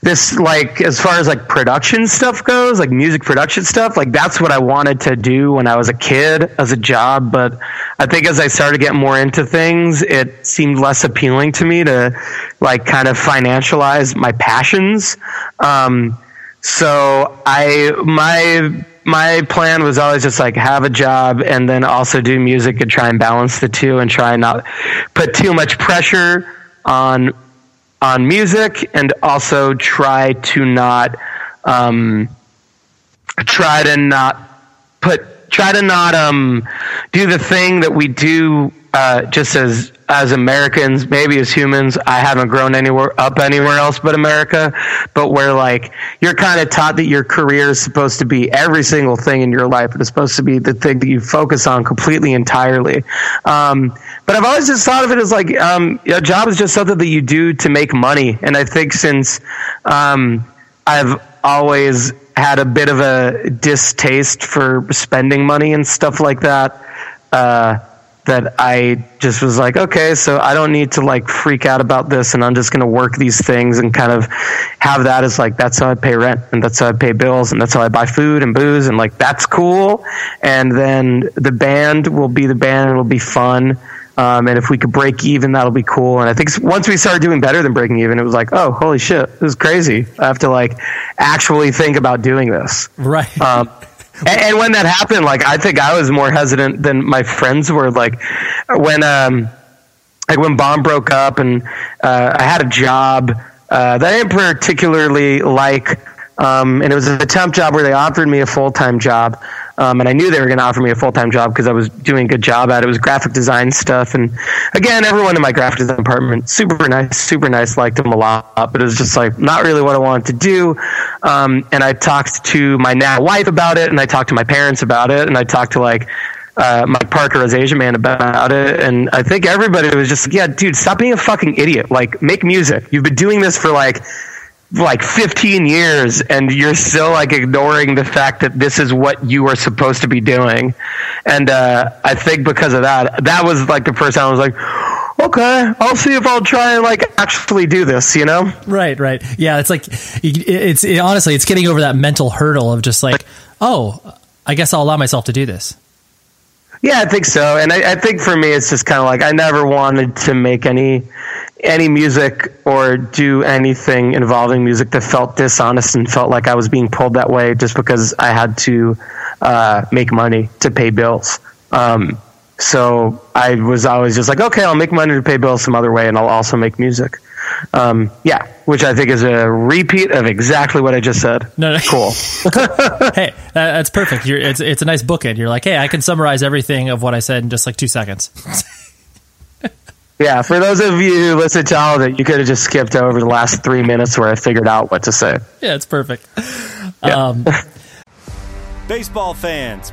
Speaker 6: this like as far as like production stuff goes, like music production stuff, like that's what I wanted to do when I was a kid as a job. But I think as I started getting more into things, it seemed less appealing to me to like kind of financialize my passions. Um, so I my my plan was always just like have a job and then also do music and try and balance the two and try and not put too much pressure on on music and also try to not um, try to not put try to not um, do the thing that we do uh, just as as Americans, maybe as humans, I haven't grown anywhere up anywhere else but America. But where like you're kind of taught that your career is supposed to be every single thing in your life. It's supposed to be the thing that you focus on completely entirely. Um, but I've always just thought of it as like um, a job is just something that you do to make money. And I think since um, I've always had a bit of a distaste for spending money and stuff like that. Uh, that I just was like, okay, so I don't need to like freak out about this and I'm just going to work these things and kind of have that as like, that's how I pay rent and that's how I pay bills and that's how I buy food and booze and like, that's cool. And then the band will be the band and it'll be fun. Um, and if we could break even, that'll be cool. And I think once we started doing better than breaking even, it was like, oh, holy shit, this is crazy. I have to like actually think about doing this.
Speaker 5: Right.
Speaker 6: Um, and, and, when that happened, like I think I was more hesitant than my friends were. Like when um, like when Bomb broke up, and uh, I had a job uh, that I didn't particularly like, um, and it was a temp job where they offered me a full time job. Um, and I knew they were going to offer me a full time job because I was doing a good job at it. It was graphic design stuff, and again, everyone in my graphic design department super nice, super nice, liked them a lot. But it was just like not really what I wanted to do. Um, and I talked to my now wife about it, and I talked to my parents about it, and I talked to like uh, Mike Park at Asian Man about it, and I think everybody was just like, "Yeah, dude, stop being a fucking idiot. Like, make music. You've been doing this for like." Like 15 years and you're still like ignoring the fact that this is what you are supposed to be doing. And uh, i think because of that that was like the first time i was like okay i'll see if i'll try and like actually do this you know?
Speaker 5: Right right. Yeah it's like it's it, honestly it's getting over that mental hurdle of just like oh i guess i'll allow myself to do this
Speaker 6: yeah i think so and i, I think for me it's just kind of like i never wanted to make any any music or do anything involving music that felt dishonest and felt like I was being pulled that way just because I had to uh, make money to pay bills. Um, so I was always just like, okay, I'll make money to pay bills some other way, and I'll also make music. Um, yeah, which I think is a repeat of exactly what I just said.
Speaker 5: No, no.
Speaker 6: cool.
Speaker 5: hey, that's perfect. You're, it's it's a nice bookend. You're like, hey, I can summarize everything of what I said in just like two seconds.
Speaker 6: Yeah, for those of you who listen to all of it, you could have just skipped over the last three minutes where I figured out what to say.
Speaker 5: Yeah, it's perfect. Yeah. Um,
Speaker 1: Baseball fans,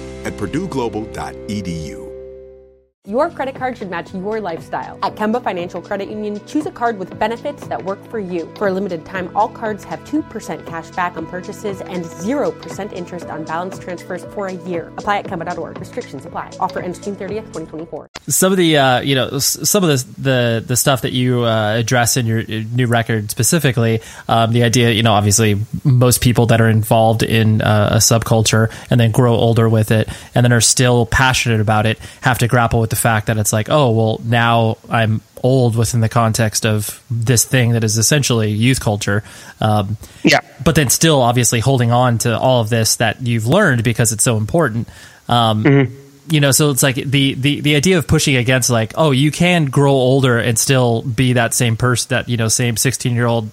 Speaker 8: at purdueglobal.edu.
Speaker 9: Your credit card should match your lifestyle. At Kemba Financial Credit Union, choose a card with benefits that work for you. For a limited time, all cards have 2% cash back on purchases and 0% interest on balance transfers for a year. Apply at Kemba.org. Restrictions apply. Offer ends June 30th, 2024.
Speaker 5: Some of the, uh, you know, some of the the, the stuff that you uh, address in your new record specifically, um, the idea, you know, obviously most people that are involved in uh, a subculture and then grow older with it and then are still passionate about it have to grapple with the fact that it's like, oh, well, now I'm old within the context of this thing that is essentially youth culture. Um,
Speaker 6: yeah.
Speaker 5: But then still, obviously, holding on to all of this that you've learned because it's so important. Um,
Speaker 6: mm-hmm.
Speaker 5: You know, so it's like the, the the idea of pushing against like, oh, you can grow older and still be that same person, that you know, same sixteen year old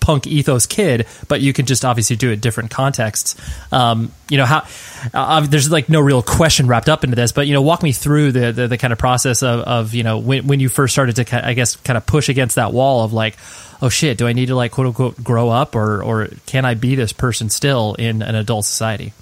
Speaker 5: punk ethos kid, but you can just obviously do it different contexts. Um, you know how uh, there's like no real question wrapped up into this, but you know, walk me through the the, the kind of process of, of you know when when you first started to I guess kind of push against that wall of like, oh shit, do I need to like quote unquote grow up or or can I be this person still in an adult society?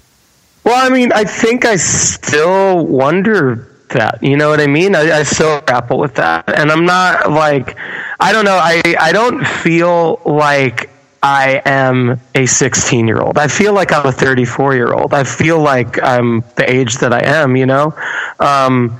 Speaker 6: Well, I mean, I think I still wonder that. You know what I mean? I, I still grapple with that, and I'm not like I don't know. I I don't feel like I am a 16 year old. I feel like I'm a 34 year old. I feel like I'm the age that I am. You know, um,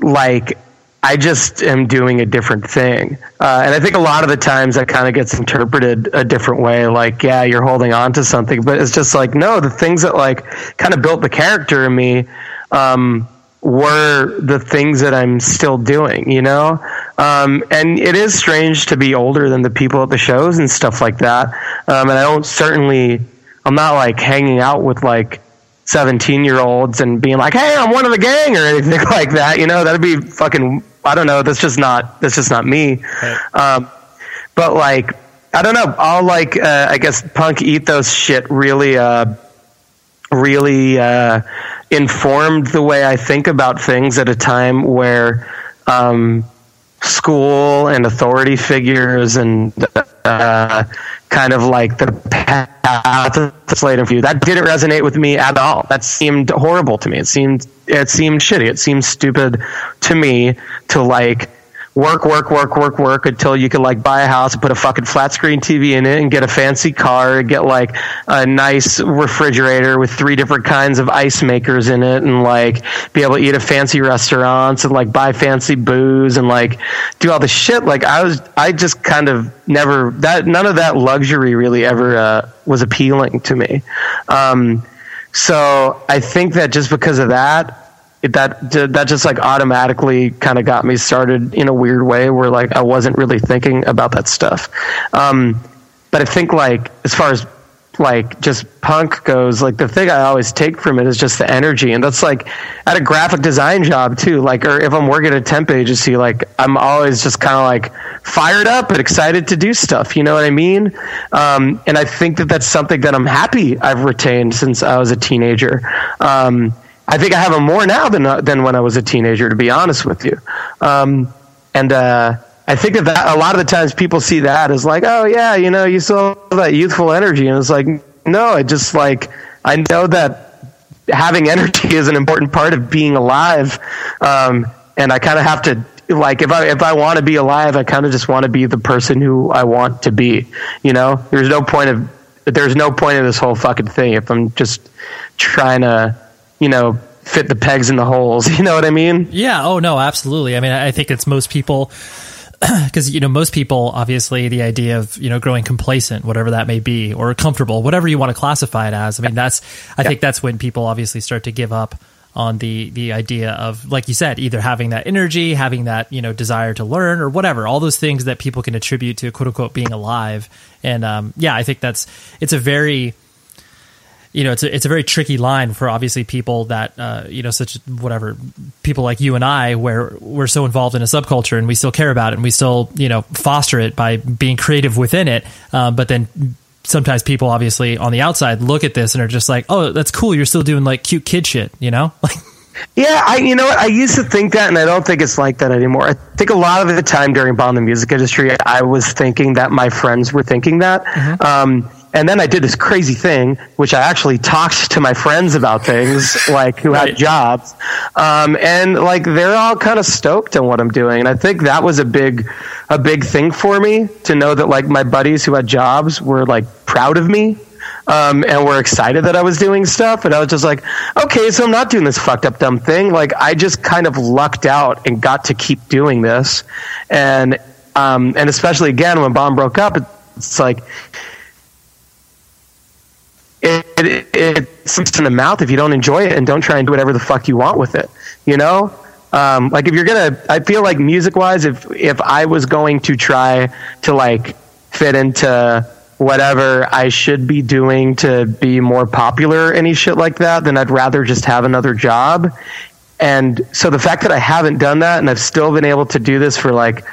Speaker 6: like. I just am doing a different thing. Uh, and I think a lot of the times that kind of gets interpreted a different way. Like, yeah, you're holding on to something, but it's just like, no, the things that like kind of built the character in me, um, were the things that I'm still doing, you know? Um, and it is strange to be older than the people at the shows and stuff like that. Um, and I don't certainly, I'm not like hanging out with like 17 year olds and being like, hey, I'm one of the gang or anything like that, you know? That'd be fucking, I don't know. That's just not, that's just not me. Right. Um, but like, I don't know. I'll like, uh, I guess punk ethos shit really, uh, really, uh, informed the way I think about things at a time where um, school and authority figures and uh, kind of like the path that's laid of slate view that didn't resonate with me at all. That seemed horrible to me. It seemed it seemed shitty. It seemed stupid to me to like work, work, work, work, work until you can like buy a house and put a fucking flat screen TV in it and get a fancy car, and get like a nice refrigerator with three different kinds of ice makers in it and like be able to eat at fancy restaurants and like buy fancy booze and like do all the shit. Like I was, I just kind of never that, none of that luxury really ever, uh, was appealing to me. Um, so I think that just because of that, that that just like automatically kind of got me started in a weird way where like I wasn't really thinking about that stuff. Um, but I think like as far as like just punk goes, like the thing I always take from it is just the energy, and that's like at a graphic design job too. Like, or if I'm working at a temp agency, like I'm always just kind of like fired up and excited to do stuff. You know what I mean? Um, and I think that that's something that I'm happy I've retained since I was a teenager. Um, I think I have them more now than uh, than when I was a teenager, to be honest with you. Um, and uh, I think that, that a lot of the times people see that as like, oh yeah, you know, you still have that youthful energy, and it's like, no, it just like I know that having energy is an important part of being alive, um, and I kind of have to like if I if I want to be alive, I kind of just want to be the person who I want to be. You know, there's no point of there's no point in this whole fucking thing if I'm just trying to you know, fit the pegs in the holes. You know what I mean?
Speaker 5: Yeah. Oh no, absolutely. I mean, I think it's most people because you know most people obviously the idea of you know growing complacent whatever that may be or comfortable whatever you want to classify it as i mean that's i yeah. think that's when people obviously start to give up on the the idea of like you said either having that energy having that you know desire to learn or whatever all those things that people can attribute to quote unquote being alive and um, yeah i think that's it's a very you know, it's a, it's a very tricky line for obviously people that, uh, you know, such whatever people like you and I, where we're so involved in a subculture and we still care about it and we still, you know, foster it by being creative within it. Um, but then sometimes people obviously on the outside look at this and are just like, "Oh, that's cool. You're still doing like cute kid shit," you know? Like
Speaker 6: Yeah, I you know what I used to think that, and I don't think it's like that anymore. I think a lot of the time during Bomb the Music Industry, I was thinking that my friends were thinking that.
Speaker 5: Mm-hmm.
Speaker 6: Um, and then I did this crazy thing, which I actually talked to my friends about things, like who
Speaker 5: Right.
Speaker 6: had jobs, um, and like they're all kind of stoked on what I'm doing. And I think that was a big, a big thing for me to know that like my buddies who had jobs were like proud of me um, and were excited that I was doing stuff. And I was just like, okay, so I'm not doing this fucked up dumb thing. Like I just kind of lucked out and got to keep doing this. And um, and especially again when Bomb broke up, it's like it, it, something in the mouth if you don't enjoy it and don't try and do whatever the fuck you want with it. You know, um, like if you're gonna, I feel like music wise, if if I was going to try to like fit into whatever I should be doing to be more popular, any shit like that, then I'd rather just have another job. And so the fact that I haven't done that and I've still been able to do this for like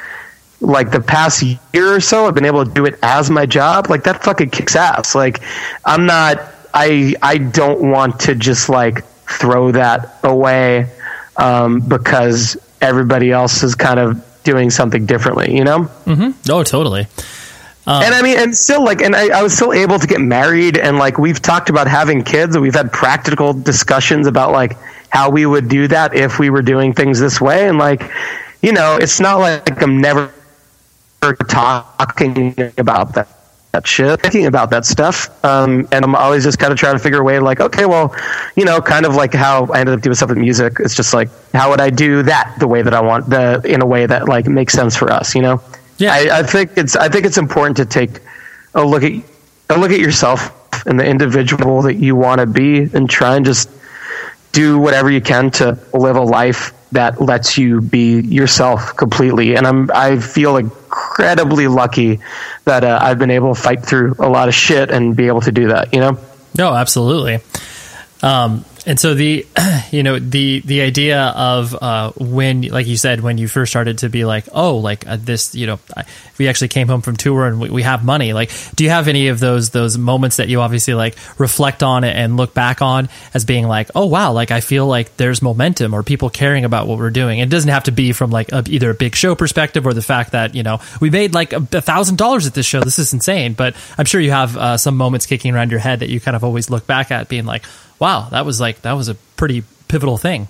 Speaker 6: like the past year or so, I've been able to do it as my job. Like that fucking kicks ass. Like I'm not. I I don't want to just like throw that away um, because everybody else is kind of doing something differently. You know.
Speaker 5: Mm-hmm. Oh, totally. Um,
Speaker 6: and I mean, and still like, and I, I was still able to get married, and like we've talked about having kids, and we've had practical discussions about like how we would do that if we were doing things this way, and like, you know, it's not like I'm never talking about that that shit, thinking about that stuff, um, and I'm always just kind of trying to figure a way, like, okay, well, you know, kind of like how I ended up doing stuff with music. It's just like, how would I do that the way that I want, the in a way that like makes sense for us, you know?
Speaker 5: Yeah,
Speaker 6: I, I think it's I think it's important to take a look at a look at yourself and the individual that you want to be, and try and just do whatever you can to live a life that lets you be yourself completely. And I'm I feel incredibly lucky that uh, I've been able to fight through a lot of shit and be able to do that. You know.
Speaker 5: No, absolutely. Um, and so the, you know, the the idea of uh, when, like you said, when you first started to be like, oh, like uh, this, you know, I, we actually came home from tour and we, we have money. Like, do you have any of those those moments that you obviously like reflect on and look back on as being like, oh wow, like I feel like there's momentum or people caring about what we're doing. It doesn't have to be from like a, either a big show perspective or the fact that you know we made like a thousand dollars at this show. This is insane. But I'm sure you have uh, some moments kicking around your head that you kind of always look back at, being like, wow, that was like that was a pretty pivotal thing.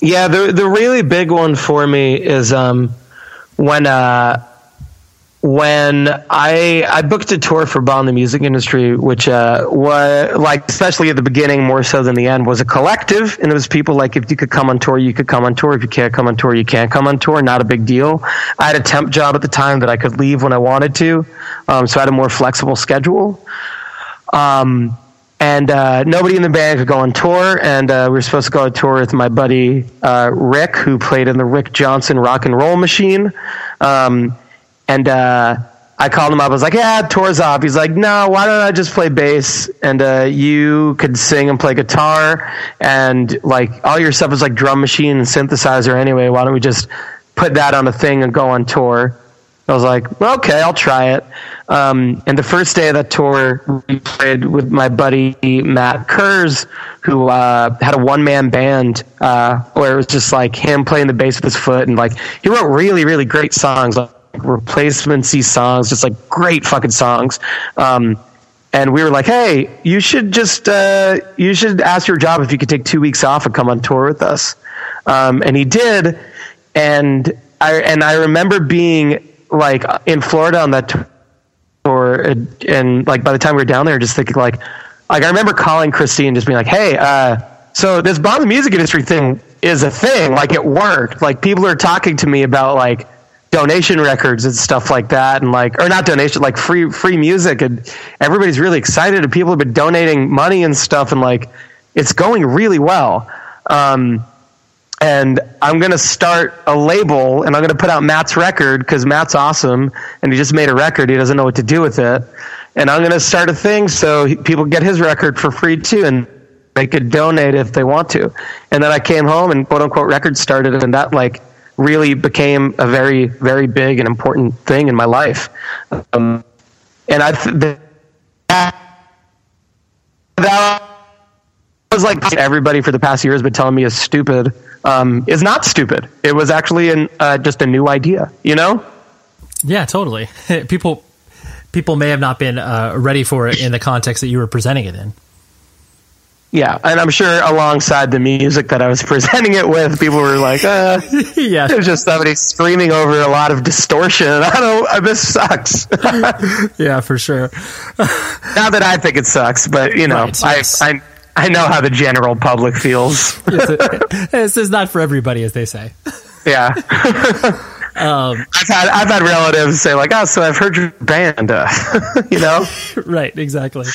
Speaker 6: Yeah, the the really big one for me is um, when uh, when I I booked a tour for Bomb the Music Industry, which uh, was like especially at the beginning more so than the end was a collective, and it was people like if you could come on tour, you could come on tour. If you can't come on tour, you can't come on tour. Not a big deal. I had a temp job at the time that I could leave when I wanted to, um, so I had a more flexible schedule. Um, and uh, nobody in the band could go on tour. And uh, we were supposed to go on tour with my buddy uh, Rick, who played in the Rick Johnson Rock and Roll Machine. Um, and uh, I called him up. I was like, "Yeah, tour's off." He's like, "No, why don't I just play bass and uh, you could sing and play guitar and like all your stuff is like drum machine and synthesizer anyway. Why don't we just put that on a thing and go on tour?" I was like, well, okay, I'll try it. Um, and the first day of that tour, we played with my buddy Matt Kurz, who uh, had a one man band uh, where it was just like him playing the bass with his foot. And like, he wrote really, really great songs, like replacemency songs, just like great fucking songs. Um, and we were like, hey, you should just, uh, you should ask your job if you could take two weeks off and come on tour with us. Um, and he did. And I, and I remember being like in Florida on that tour, and, and like by the time we were down there, just thinking like, like I remember calling Christine, just being like, "Hey, uh, so this bomb the music industry thing is a thing. Like it worked. Like people are talking to me about like donation records and stuff like that, and like or not donation, like free free music, and everybody's really excited, and people have been donating money and stuff, and like it's going really well." Um, and I'm going to start a label and I'm going to put out Matt's record because Matt's awesome and he just made a record. He doesn't know what to do with it. And I'm going to start a thing so people get his record for free too and they could donate if they want to. And then I came home and quote unquote record started and that like really became a very, very big and important thing in my life. Um, and I, th- that was like everybody for the past year has been telling me is stupid. Um, is not stupid. It was actually an, uh, just a new idea. You know?
Speaker 5: Yeah, totally. people people may have not been uh, ready for it in the context that you were presenting it in.
Speaker 6: Yeah, and I'm sure alongside the music that I was presenting it with, people were like, uh,
Speaker 5: "Yeah,
Speaker 6: there's just somebody screaming over a lot of distortion." I don't. Uh, this sucks.
Speaker 5: yeah, for sure.
Speaker 6: Not that I think it sucks, but you know, right, yes. I, I I know how the general public feels.
Speaker 5: this is not for everybody, as they say.
Speaker 6: Yeah. Um, I've had I've had relatives say like, "Oh, so I've heard your band," uh, you know.
Speaker 5: right. Exactly.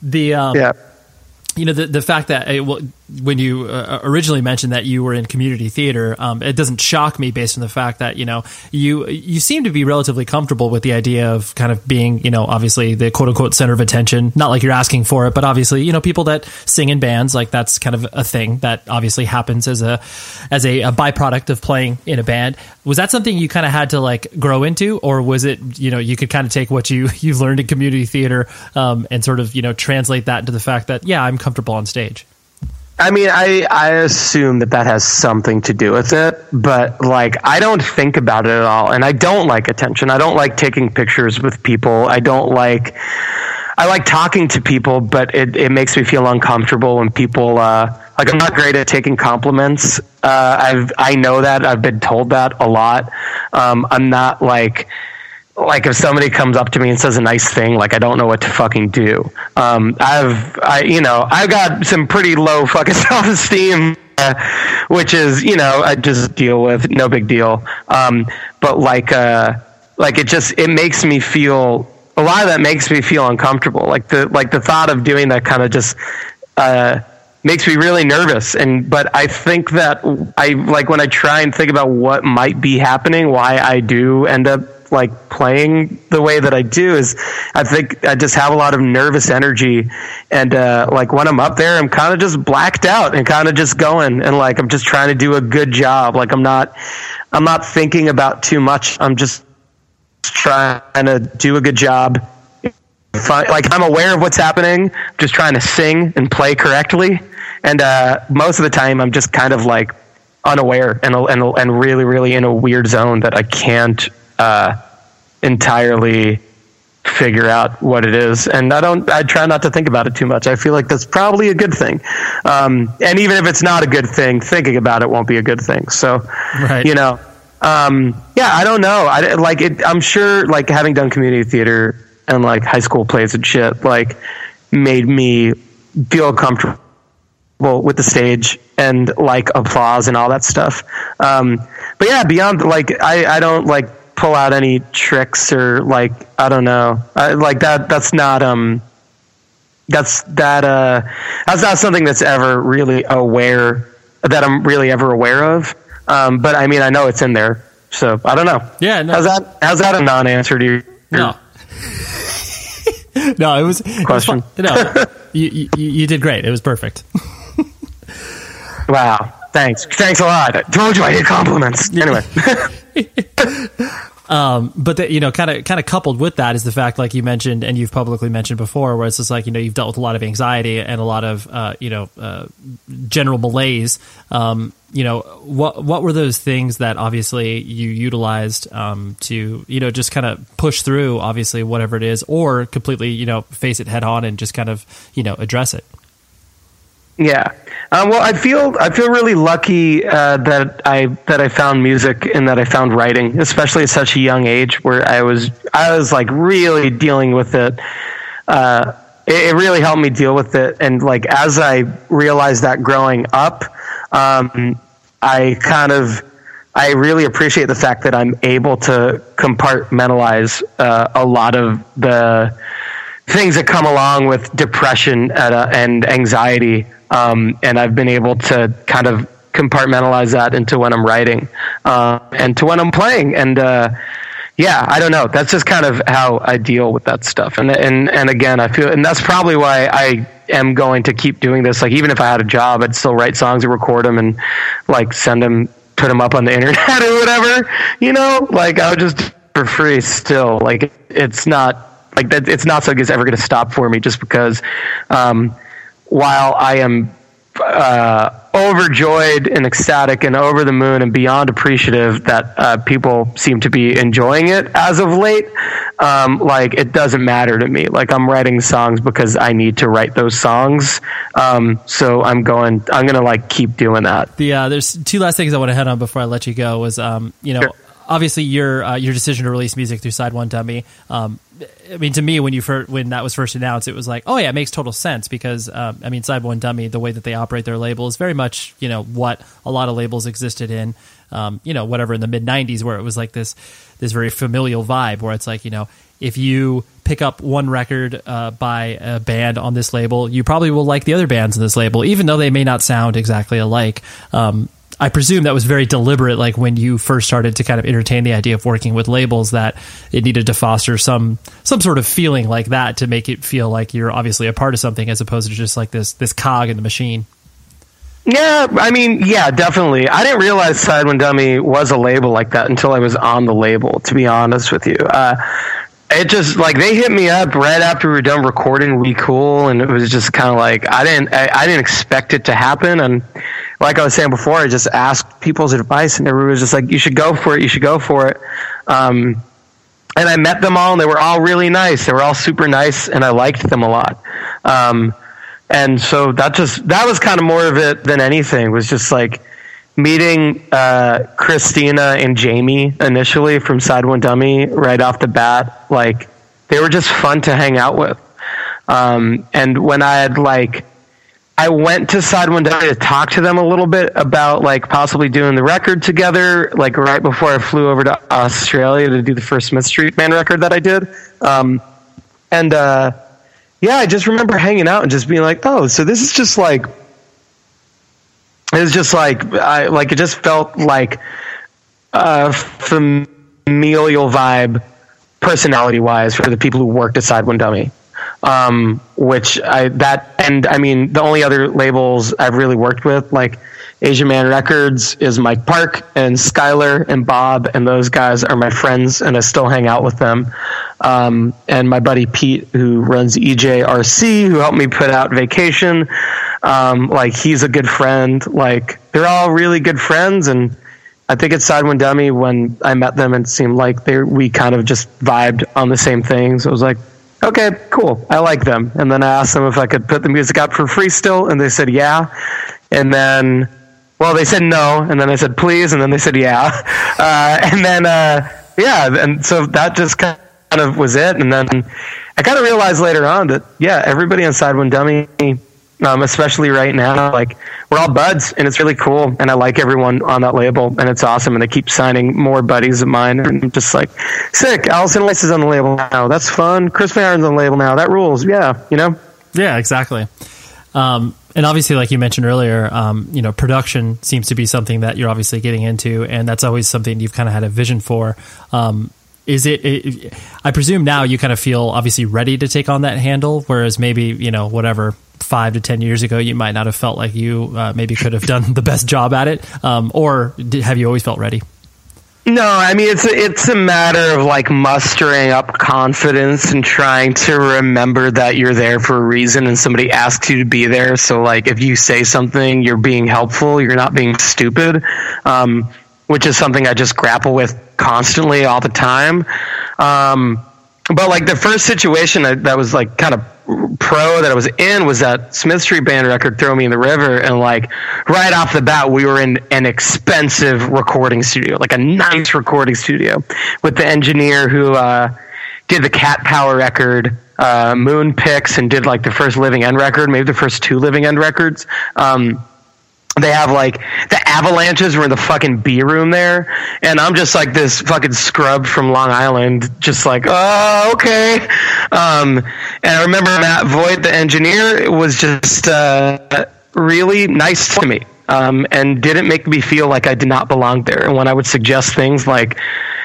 Speaker 5: The um,
Speaker 6: yeah
Speaker 5: you know the the fact that it, well, when you uh, originally mentioned that you were in community theater, um, it doesn't shock me based on the fact that you know you you seem to be relatively comfortable with the idea of kind of being you know obviously the quote unquote center of attention. Not like you're asking for it, but obviously you know people that sing in bands like that's kind of a thing that obviously happens as a as a, a byproduct of playing in a band. Was that something you kind of had to like grow into, or was it you know you could kind of take what you you've learned in community theater um, and sort of you know translate that into the fact that yeah I'm comfortable on stage.
Speaker 6: I mean, I I assume that that has something to do with it, but like I don't think about it at all, and I don't like attention. I don't like taking pictures with people. I don't like. I like talking to people, but it, it makes me feel uncomfortable when people uh, like I'm not great at taking compliments. Uh, I've I know that I've been told that a lot. Um, I'm not like like if somebody comes up to me and says a nice thing, like I don't know what to fucking do. Um, I've, I, you know, I've got some pretty low fucking self esteem, uh, which is, you know, I just deal with, no big deal. Um, but like, uh, like it just, it makes me feel, a lot of that makes me feel uncomfortable. Like the, like the thought of doing that kind of just, uh, makes me really nervous and but i think that i like when i try and think about what might be happening why i do end up like playing the way that I do is I think I just have a lot of nervous energy and uh, like when I'm up there I'm kind of just blacked out and kind of just going and like I'm just trying to do a good job. Like I'm not I'm not thinking about too much. I'm just trying to do a good job. Like I'm aware of what's happening just trying to sing and play correctly. And uh, most of the time I'm just kind of like unaware and and and really really in a weird zone that I can't uh, entirely figure out what it is. And i don't i try not to think about it too much. I feel like that's probably a good thing. Um, and even if it's not a good thing thinking about it won't be a good thing. So
Speaker 5: right.
Speaker 6: you know um, yeah i don't know. I like it i'm sure like having done community theater and like high school plays and shit like made me feel comfortable with the stage and like applause and all that stuff. Um, but yeah beyond like i i don't like pull out any tricks or like I don't know, I, like that. That's not um, that's that uh, that's not something that's ever really aware that I'm really ever aware of. Um, but I mean, I know it's in there, so I don't know.
Speaker 5: Yeah, no.
Speaker 6: how's that? How's that a non-answer to your?
Speaker 5: No. no, it was
Speaker 6: question.
Speaker 5: It was no, you, you you did great. It was perfect.
Speaker 6: wow. Thanks. Thanks a lot. I told you I hate compliments. Anyway.
Speaker 5: Um, but the, you know, kind of kind of coupled with that is the fact, like you mentioned, and you've publicly mentioned before, where it's just like you know you've dealt with a lot of anxiety and a lot of uh, you know uh, general malaise. Um, you know, what what were those things that obviously you utilized um, to you know just kind of push through, obviously whatever it is, or completely you know face it head on and just kind of you know address it.
Speaker 6: Yeah. Um, well, I feel I feel really lucky uh, that I that I found music and that I found writing, especially at such a young age, where I was I was like really dealing with it. Uh, it, it, really helped me deal with it, and like as I realized that growing up, um, I kind of I really appreciate the fact that I'm able to compartmentalize uh, a lot of the things that come along with depression and anxiety um, and I've been able to kind of compartmentalize that into when I'm writing uh, and to when I'm playing. And uh, yeah, I don't know. That's just kind of how I deal with that stuff. And and and again, I feel, and that's probably why I am going to keep doing this. Like even if I had a job, I'd still write songs and record them and like send them, put them up on the internet or whatever. You know, like I would just for free still. Like it's not Like that, it's not something that's ever going to stop for me just because um, while I am uh, overjoyed and ecstatic and over the moon and beyond appreciative that uh, people seem to be enjoying it as of late. Um, like it doesn't matter to me. Like I'm writing songs because I need to write those songs. Um, so I'm going. I'm gonna like keep doing that.
Speaker 5: The uh, there's two last things I want to head on before I let you go. Was um, you know. Sure obviously your uh, your decision to release music through Side One Dummy. Um, I mean, to me, when you when that was first announced, it was like, oh yeah, it makes total sense because um, I mean, Side One Dummy, the way that they operate their label is very much you know what a lot of labels existed in. Um, you know, whatever in the mid '90s, where it was like this this very familial vibe, where it's like you know, if you pick up one record uh, by a band on this label, you probably will like the other bands in this label, even though they may not sound exactly alike. Um, I presume that was very deliberate, like when you first started to kind of entertain the idea of working with labels, that it needed to foster some some sort of feeling like that to make it feel like you're obviously a part of something, as opposed to just like this this cog in the machine.
Speaker 6: Yeah, I mean, yeah, definitely. I didn't realize Side One Dummy was a label like that until I was on the label. To be honest with you, uh, it just like they hit me up right after we were done recording We Cool, and it was just kind of like I didn't I, I didn't expect it to happen, and like I was saying before, I just asked people's advice, and everyone was just like, "You should go for it. You should go for it." Um, and I met them all, and they were all really nice. They were all super nice, and I liked them a lot. Um, and so that just that was kind of more of it than anything. Was just like meeting uh, Christina and Jamie initially from Side One Dummy right off the bat. Like they were just fun to hang out with. Um, and when I had like I went to Side One Dummy to talk to them a little bit about like possibly doing the record together, like right before I flew over to Australia to do the first Smith Street Band record that I did. Um, and uh, yeah, I just remember hanging out and just being like, oh, so this is just like it was just like I like it just felt like a familial vibe personality wise for the people who worked at Side One Dummy um, which I that and I mean the only other labels I've really worked with like Asian Man Records is Mike Park and Skylar and Bob and those guys are my friends and I still hang out with them. Um, and my buddy Pete who runs EJRC who helped me put out Vacation. Um, like he's a good friend. Like they're all really good friends and I think it's Side One Dummy when I met them and seemed like they we kind of just vibed on the same things. It was like okay, cool. I like them. And then I asked them if I could put the music out for free still, and they said yeah. And then, well, they said no, and then I said please, and then they said yeah. Uh, and then, uh, yeah, and so that just kind of was it. And then I kind of realized later on that yeah, everybody on Side One Dummy um, especially right now. Like we're all buds, and it's really cool. And I like everyone on that label, and it's awesome. And they keep signing more buddies of mine, and I'm just like, sick. Allison Weiss is on the label now. That's fun. Chris Van on the label now. That rules. Yeah, you know.
Speaker 5: Yeah, exactly. Um, and obviously, like you mentioned earlier, um, you know, production seems to be something that you're obviously getting into, and that's always something you've kind of had a vision for. Um, is it, it, I presume now you kind of feel obviously ready to take on that handle, whereas maybe you know whatever five to ten years ago, you might not have felt like you uh, maybe could have done the best job at it, um, or did, have you always felt ready?
Speaker 6: No, I mean it's a, it's a matter of like mustering up confidence and trying to remember that you're there for a reason and somebody asks you to be there. So like if you say something, you're being helpful, you're not being stupid, um, which is something I just grapple with constantly all the time. Um, but like the first situation that, that was like kind of pro that I was in was that Smith Street Band record, Throw Me in the River. And like right off the bat, we were in an expensive recording studio, like a nice recording studio with the engineer who uh, did the Cat Power record. Uh, Moon Pix and did like the first Living End record, maybe the first two Living End records. Um, they have like the avalanches were in the fucking B room there, and I'm just like this fucking scrub from Long Island, just like, oh, okay. Um, and I remember Matt Voigt, the engineer, was just uh, really nice to me, um, and didn't make me feel like I did not belong there. And when I would suggest things like,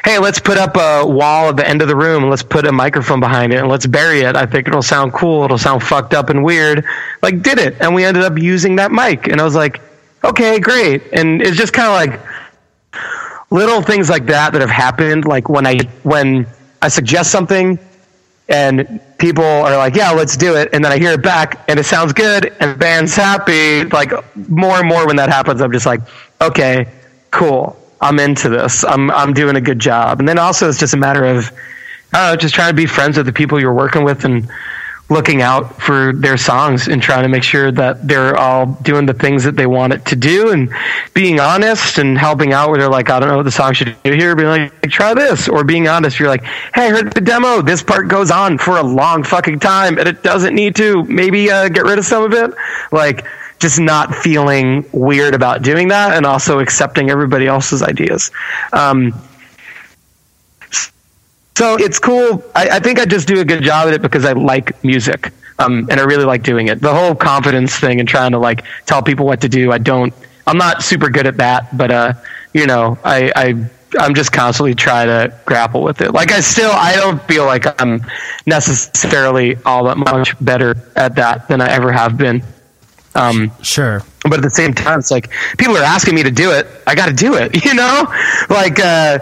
Speaker 6: hey, let's put up a wall at the end of the room, let's put a microphone behind it, and let's bury it. I think it'll sound cool. It'll sound fucked up and weird. Like, did it, and we ended up using that mic, and I was like okay, great. And it's just kind of like little things like that that have happened. Like when I when I suggest something and people are like, "Yeah, let's do it," and then I hear it back, and it sounds good, and the band's happy. Like more and more when that happens, I'm just like, "Okay, cool, I'm into this. I'm I'm doing a good job." And then also it's just a matter of, just trying to be friends with the people you're working with and looking out for their songs and trying to make sure that they're all doing the things that they want it to do and being honest and helping out where they're like, I don't know what the song should do here, being like, try this. Or being honest, you're like, hey, I heard the demo. This part goes on for a long fucking time and it doesn't need to. Maybe uh, get rid of some of it. Like, just not feeling weird about doing that and also accepting everybody else's ideas. Um, so it's cool. I, I, think I just do a good job at it because I like music. Um, and I really like doing it. The whole confidence thing and trying to like tell people what to do. I don't, I'm not super good at that, but, uh, you know, I, I, I'm just constantly trying to grapple with it. Like I still, I don't feel like I'm necessarily all that much better at that than I ever have been.
Speaker 5: Um, sure.
Speaker 6: But at the same time, it's like people are asking me to do it. I got to do it, you know? Like, uh,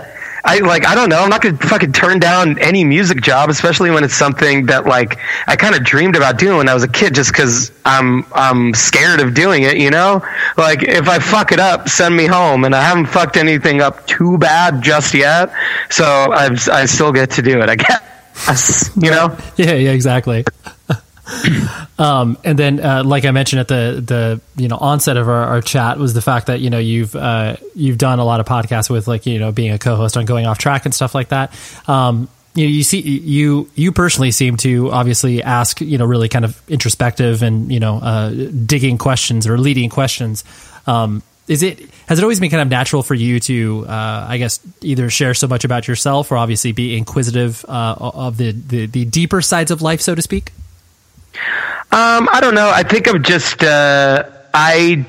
Speaker 6: I like I don't know. I'm not gonna fucking turn down any music job, especially when it's something that like I kind of dreamed about doing when I was a kid, just because I'm I'm scared of doing it. You know, like if I fuck it up, send me home, and I haven't fucked anything up too bad just yet, so I've I still get to do it. I guess. You know?
Speaker 5: Yeah. Yeah. Exactly. um, and then, uh, like I mentioned at the the you know onset of our, our chat was the fact that you know you've uh, you've done a lot of podcasts with like you know being a co-host on Going Off Track and stuff like that. Um, you know, you see, you you personally seem to obviously ask you know really kind of introspective and you know uh, digging questions or leading questions. Um, is it has it always been kind of natural for you to uh, I guess either share so much about yourself or obviously be inquisitive uh, of the, the the deeper sides of life, so to speak?
Speaker 6: Um, I don't know. I think I'm just uh, I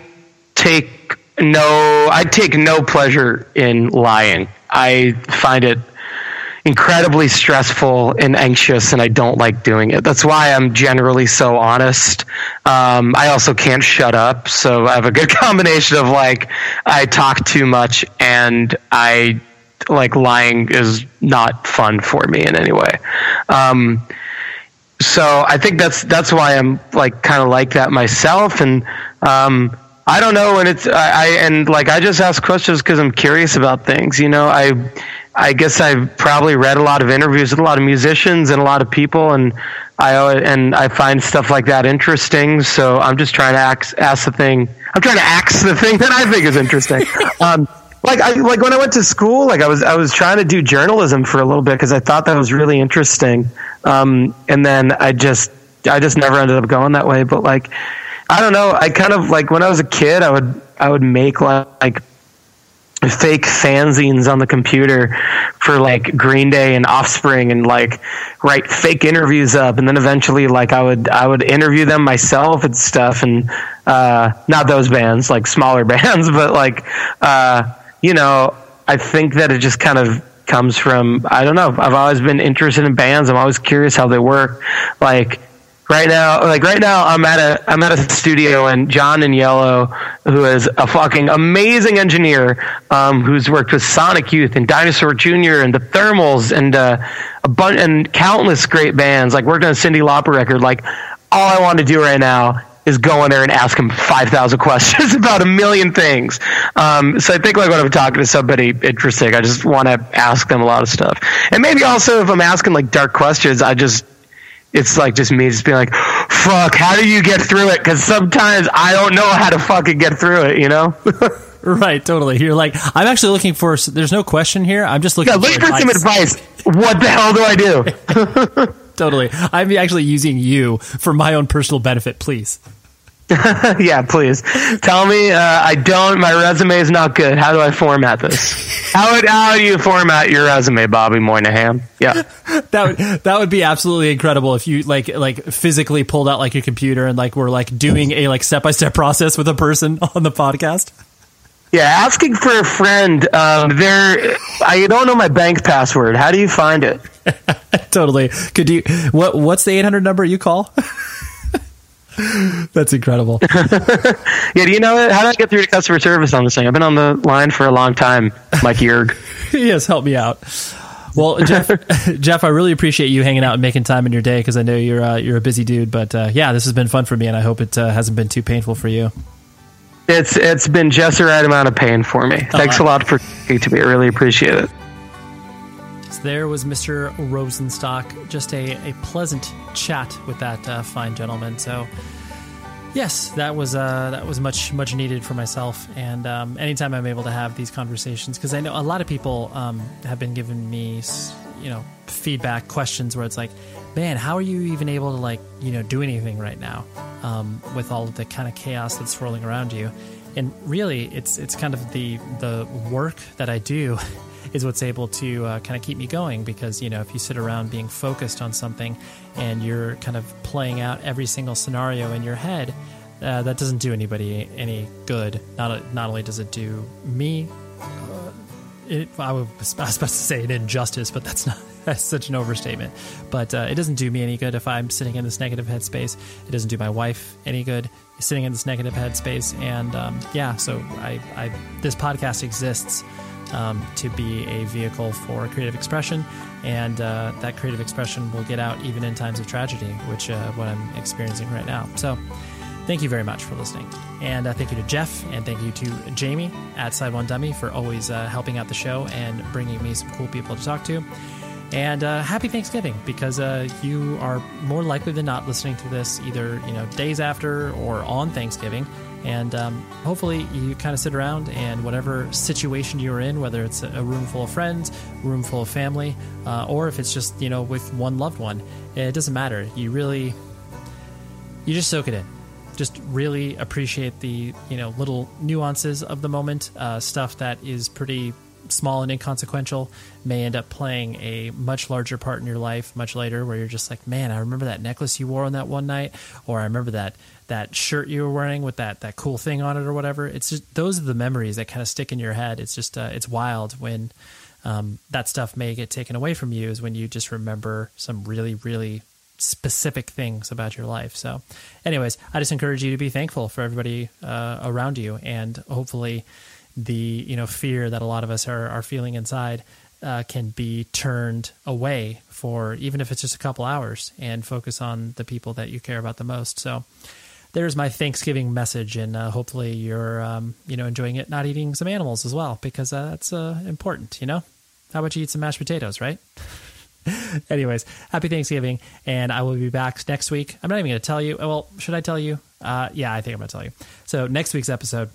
Speaker 6: take no I take no pleasure in lying. I find it incredibly stressful and anxious and I don't like doing it. That's why I'm generally so honest. Um, I also can't shut up. So I have a good combination of like, I talk too much and I like lying is not fun for me in any way. Um, so I think that's that's why I'm like kind of like that myself, and um, I don't know. And it's I, I and like I just ask questions because I'm curious about things. You know, I I guess I've probably read a lot of interviews with a lot of musicians and a lot of people, and I and I find stuff like that interesting. So I'm just trying to ask, ask the thing. I'm trying to ask the thing that I think is interesting. um, like I like when I went to school, like I was I was trying to do journalism for a little bit because I thought that was really interesting. Um, and then I just I just never ended up going that way. But like I don't know, I kind of like when I was a kid, I would I would make like, fake fanzines on the computer for like Green Day and Offspring and like write fake interviews up and then eventually like I would I would interview them myself and stuff and uh not those bands like smaller bands but like uh you know, I think that it just kind of comes from I don't know. I've always been interested in bands. I'm always curious how they work. Like right now, like right now, I'm at a I'm at a studio and John Agnello, who is a fucking amazing engineer, um, who's worked with Sonic Youth and Dinosaur Jr. and the Thermals and uh, a bunch and countless great bands. Like worked on a Cyndi Lauper record. Like all I want to do right now is go in there and ask him 5,000 questions about a million things. Um, so I think like when I'm talking to somebody interesting, I just want to ask them a lot of stuff. And maybe also if I'm asking like dark questions, I just, it's like just me just being like, fuck, how do you get through it? Cause sometimes I don't know how to fucking get through it, you know?
Speaker 5: right, totally. You're like, I'm actually looking for, there's no question here. I'm just looking
Speaker 6: yeah,
Speaker 5: for,
Speaker 6: for some advice. What the hell do I do?
Speaker 5: totally. I'm actually using you for my own personal benefit, please.
Speaker 6: yeah, please tell me. Uh, I don't. My resume is not good. How do I format this? How would how do you format your resume, Bobby Moynihan? Yeah,
Speaker 5: that would that would be absolutely incredible if you like like physically pulled out like a computer and like we're like doing a like step by step process with a person on the podcast.
Speaker 6: Yeah, asking for a friend. Um, there, I don't know my bank password. How do you find it?
Speaker 5: totally. Could you? What What's the eight hundred number you call? That's incredible.
Speaker 6: yeah, do you know? How do I get through to customer service on this thing? I've been on the line for a long time, Mike Yerg.
Speaker 5: yes, help me out. Well, Jeff, Jeff, I really appreciate you hanging out and making time in your day because I know you're uh, you're a busy dude. But uh, yeah, this has been fun for me, and I hope it uh, hasn't been too painful for you.
Speaker 6: It's it's been just the right amount of pain for me. Thanks a lot for speaking to me. I really appreciate it.
Speaker 5: So there was Mr. Rosenstock. Just a, a pleasant chat with that uh, fine gentleman. So yes, that was uh, that was much much needed for myself. And um, anytime I'm able to have these conversations, because I know a lot of people um, have been giving me you know feedback questions where it's like, man, how are you even able to like you know do anything right now um, with all of the kind of chaos that's swirling around you? And really, it's it's kind of the the work that I do is what's able to uh, kind of keep me going because you know if you sit around being focused on something and you're kind of playing out every single scenario in your head uh, that doesn't do anybody any good. Not not only does it do me uh, it, I, was, about to say an injustice but that's not that's such an overstatement. But uh, it doesn't do me any good if I'm sitting in this negative headspace. It doesn't do my wife any good sitting in this negative headspace. And um, yeah so I, I this podcast exists um, to be a vehicle for creative expression, and uh, that creative expression will get out even in times of tragedy, which uh, what I'm experiencing right now. So, thank you very much for listening, and uh, thank you to Jeff, and thank you to Jamie at Side One Dummy for always uh, helping out the show and bringing me some cool people to talk to. And uh, happy Thanksgiving because uh, you are more likely than not listening to this either you know days after or on Thanksgiving. And um, hopefully, you kind of sit around and whatever situation you're in, whether it's a room full of friends, room full of family, uh, or if it's just you know with one loved one, it doesn't matter. You really, you just soak it in. Just really appreciate the you know little nuances of the moment, uh, stuff that is pretty small and inconsequential may end up playing a much larger part in your life much later where you're just like man i remember that necklace you wore on that one night or i remember that that shirt you were wearing with that that cool thing on it or whatever. It's just those are the memories that kind of stick in your head. It's just uh, it's wild when um, that stuff may get taken away from you is when you just remember some really really specific things about your life. So anyways i just encourage you to be thankful for everybody uh, around you and hopefully the you know fear that a lot of us are, are feeling inside uh, can be turned away for even if it's just a couple hours and focus on the people that you care about the most. So there's my Thanksgiving message, and uh, hopefully you're um, you know enjoying it, not eating some animals as well because uh, that's uh, important. You know, how about you eat some mashed potatoes, right? Anyways, happy Thanksgiving, and I will be back next week. I'm not even going to tell you. Well, should I tell you? Uh, yeah, I think I'm going to tell you. So next week's episode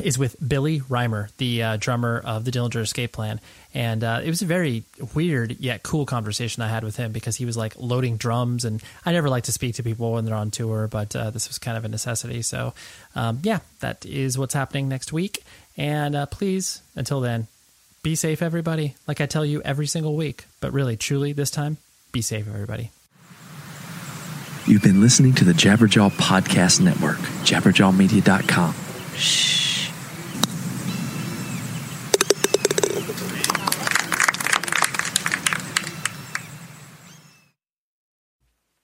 Speaker 5: is with Billy Rymer, the uh, drummer of the Dillinger Escape Plan. And uh, it was a very weird yet cool conversation I had with him because he was like loading drums. And I never like to speak to people when they're on tour, but uh, this was kind of a necessity. So, um, yeah, that is what's happening next week. And uh, please, until then, be safe, everybody. Like I tell you every single week, but really, truly, this time, be safe, everybody.
Speaker 10: You've been listening to the Jabberjaw Podcast Network, jabberjawmedia.com. Shh.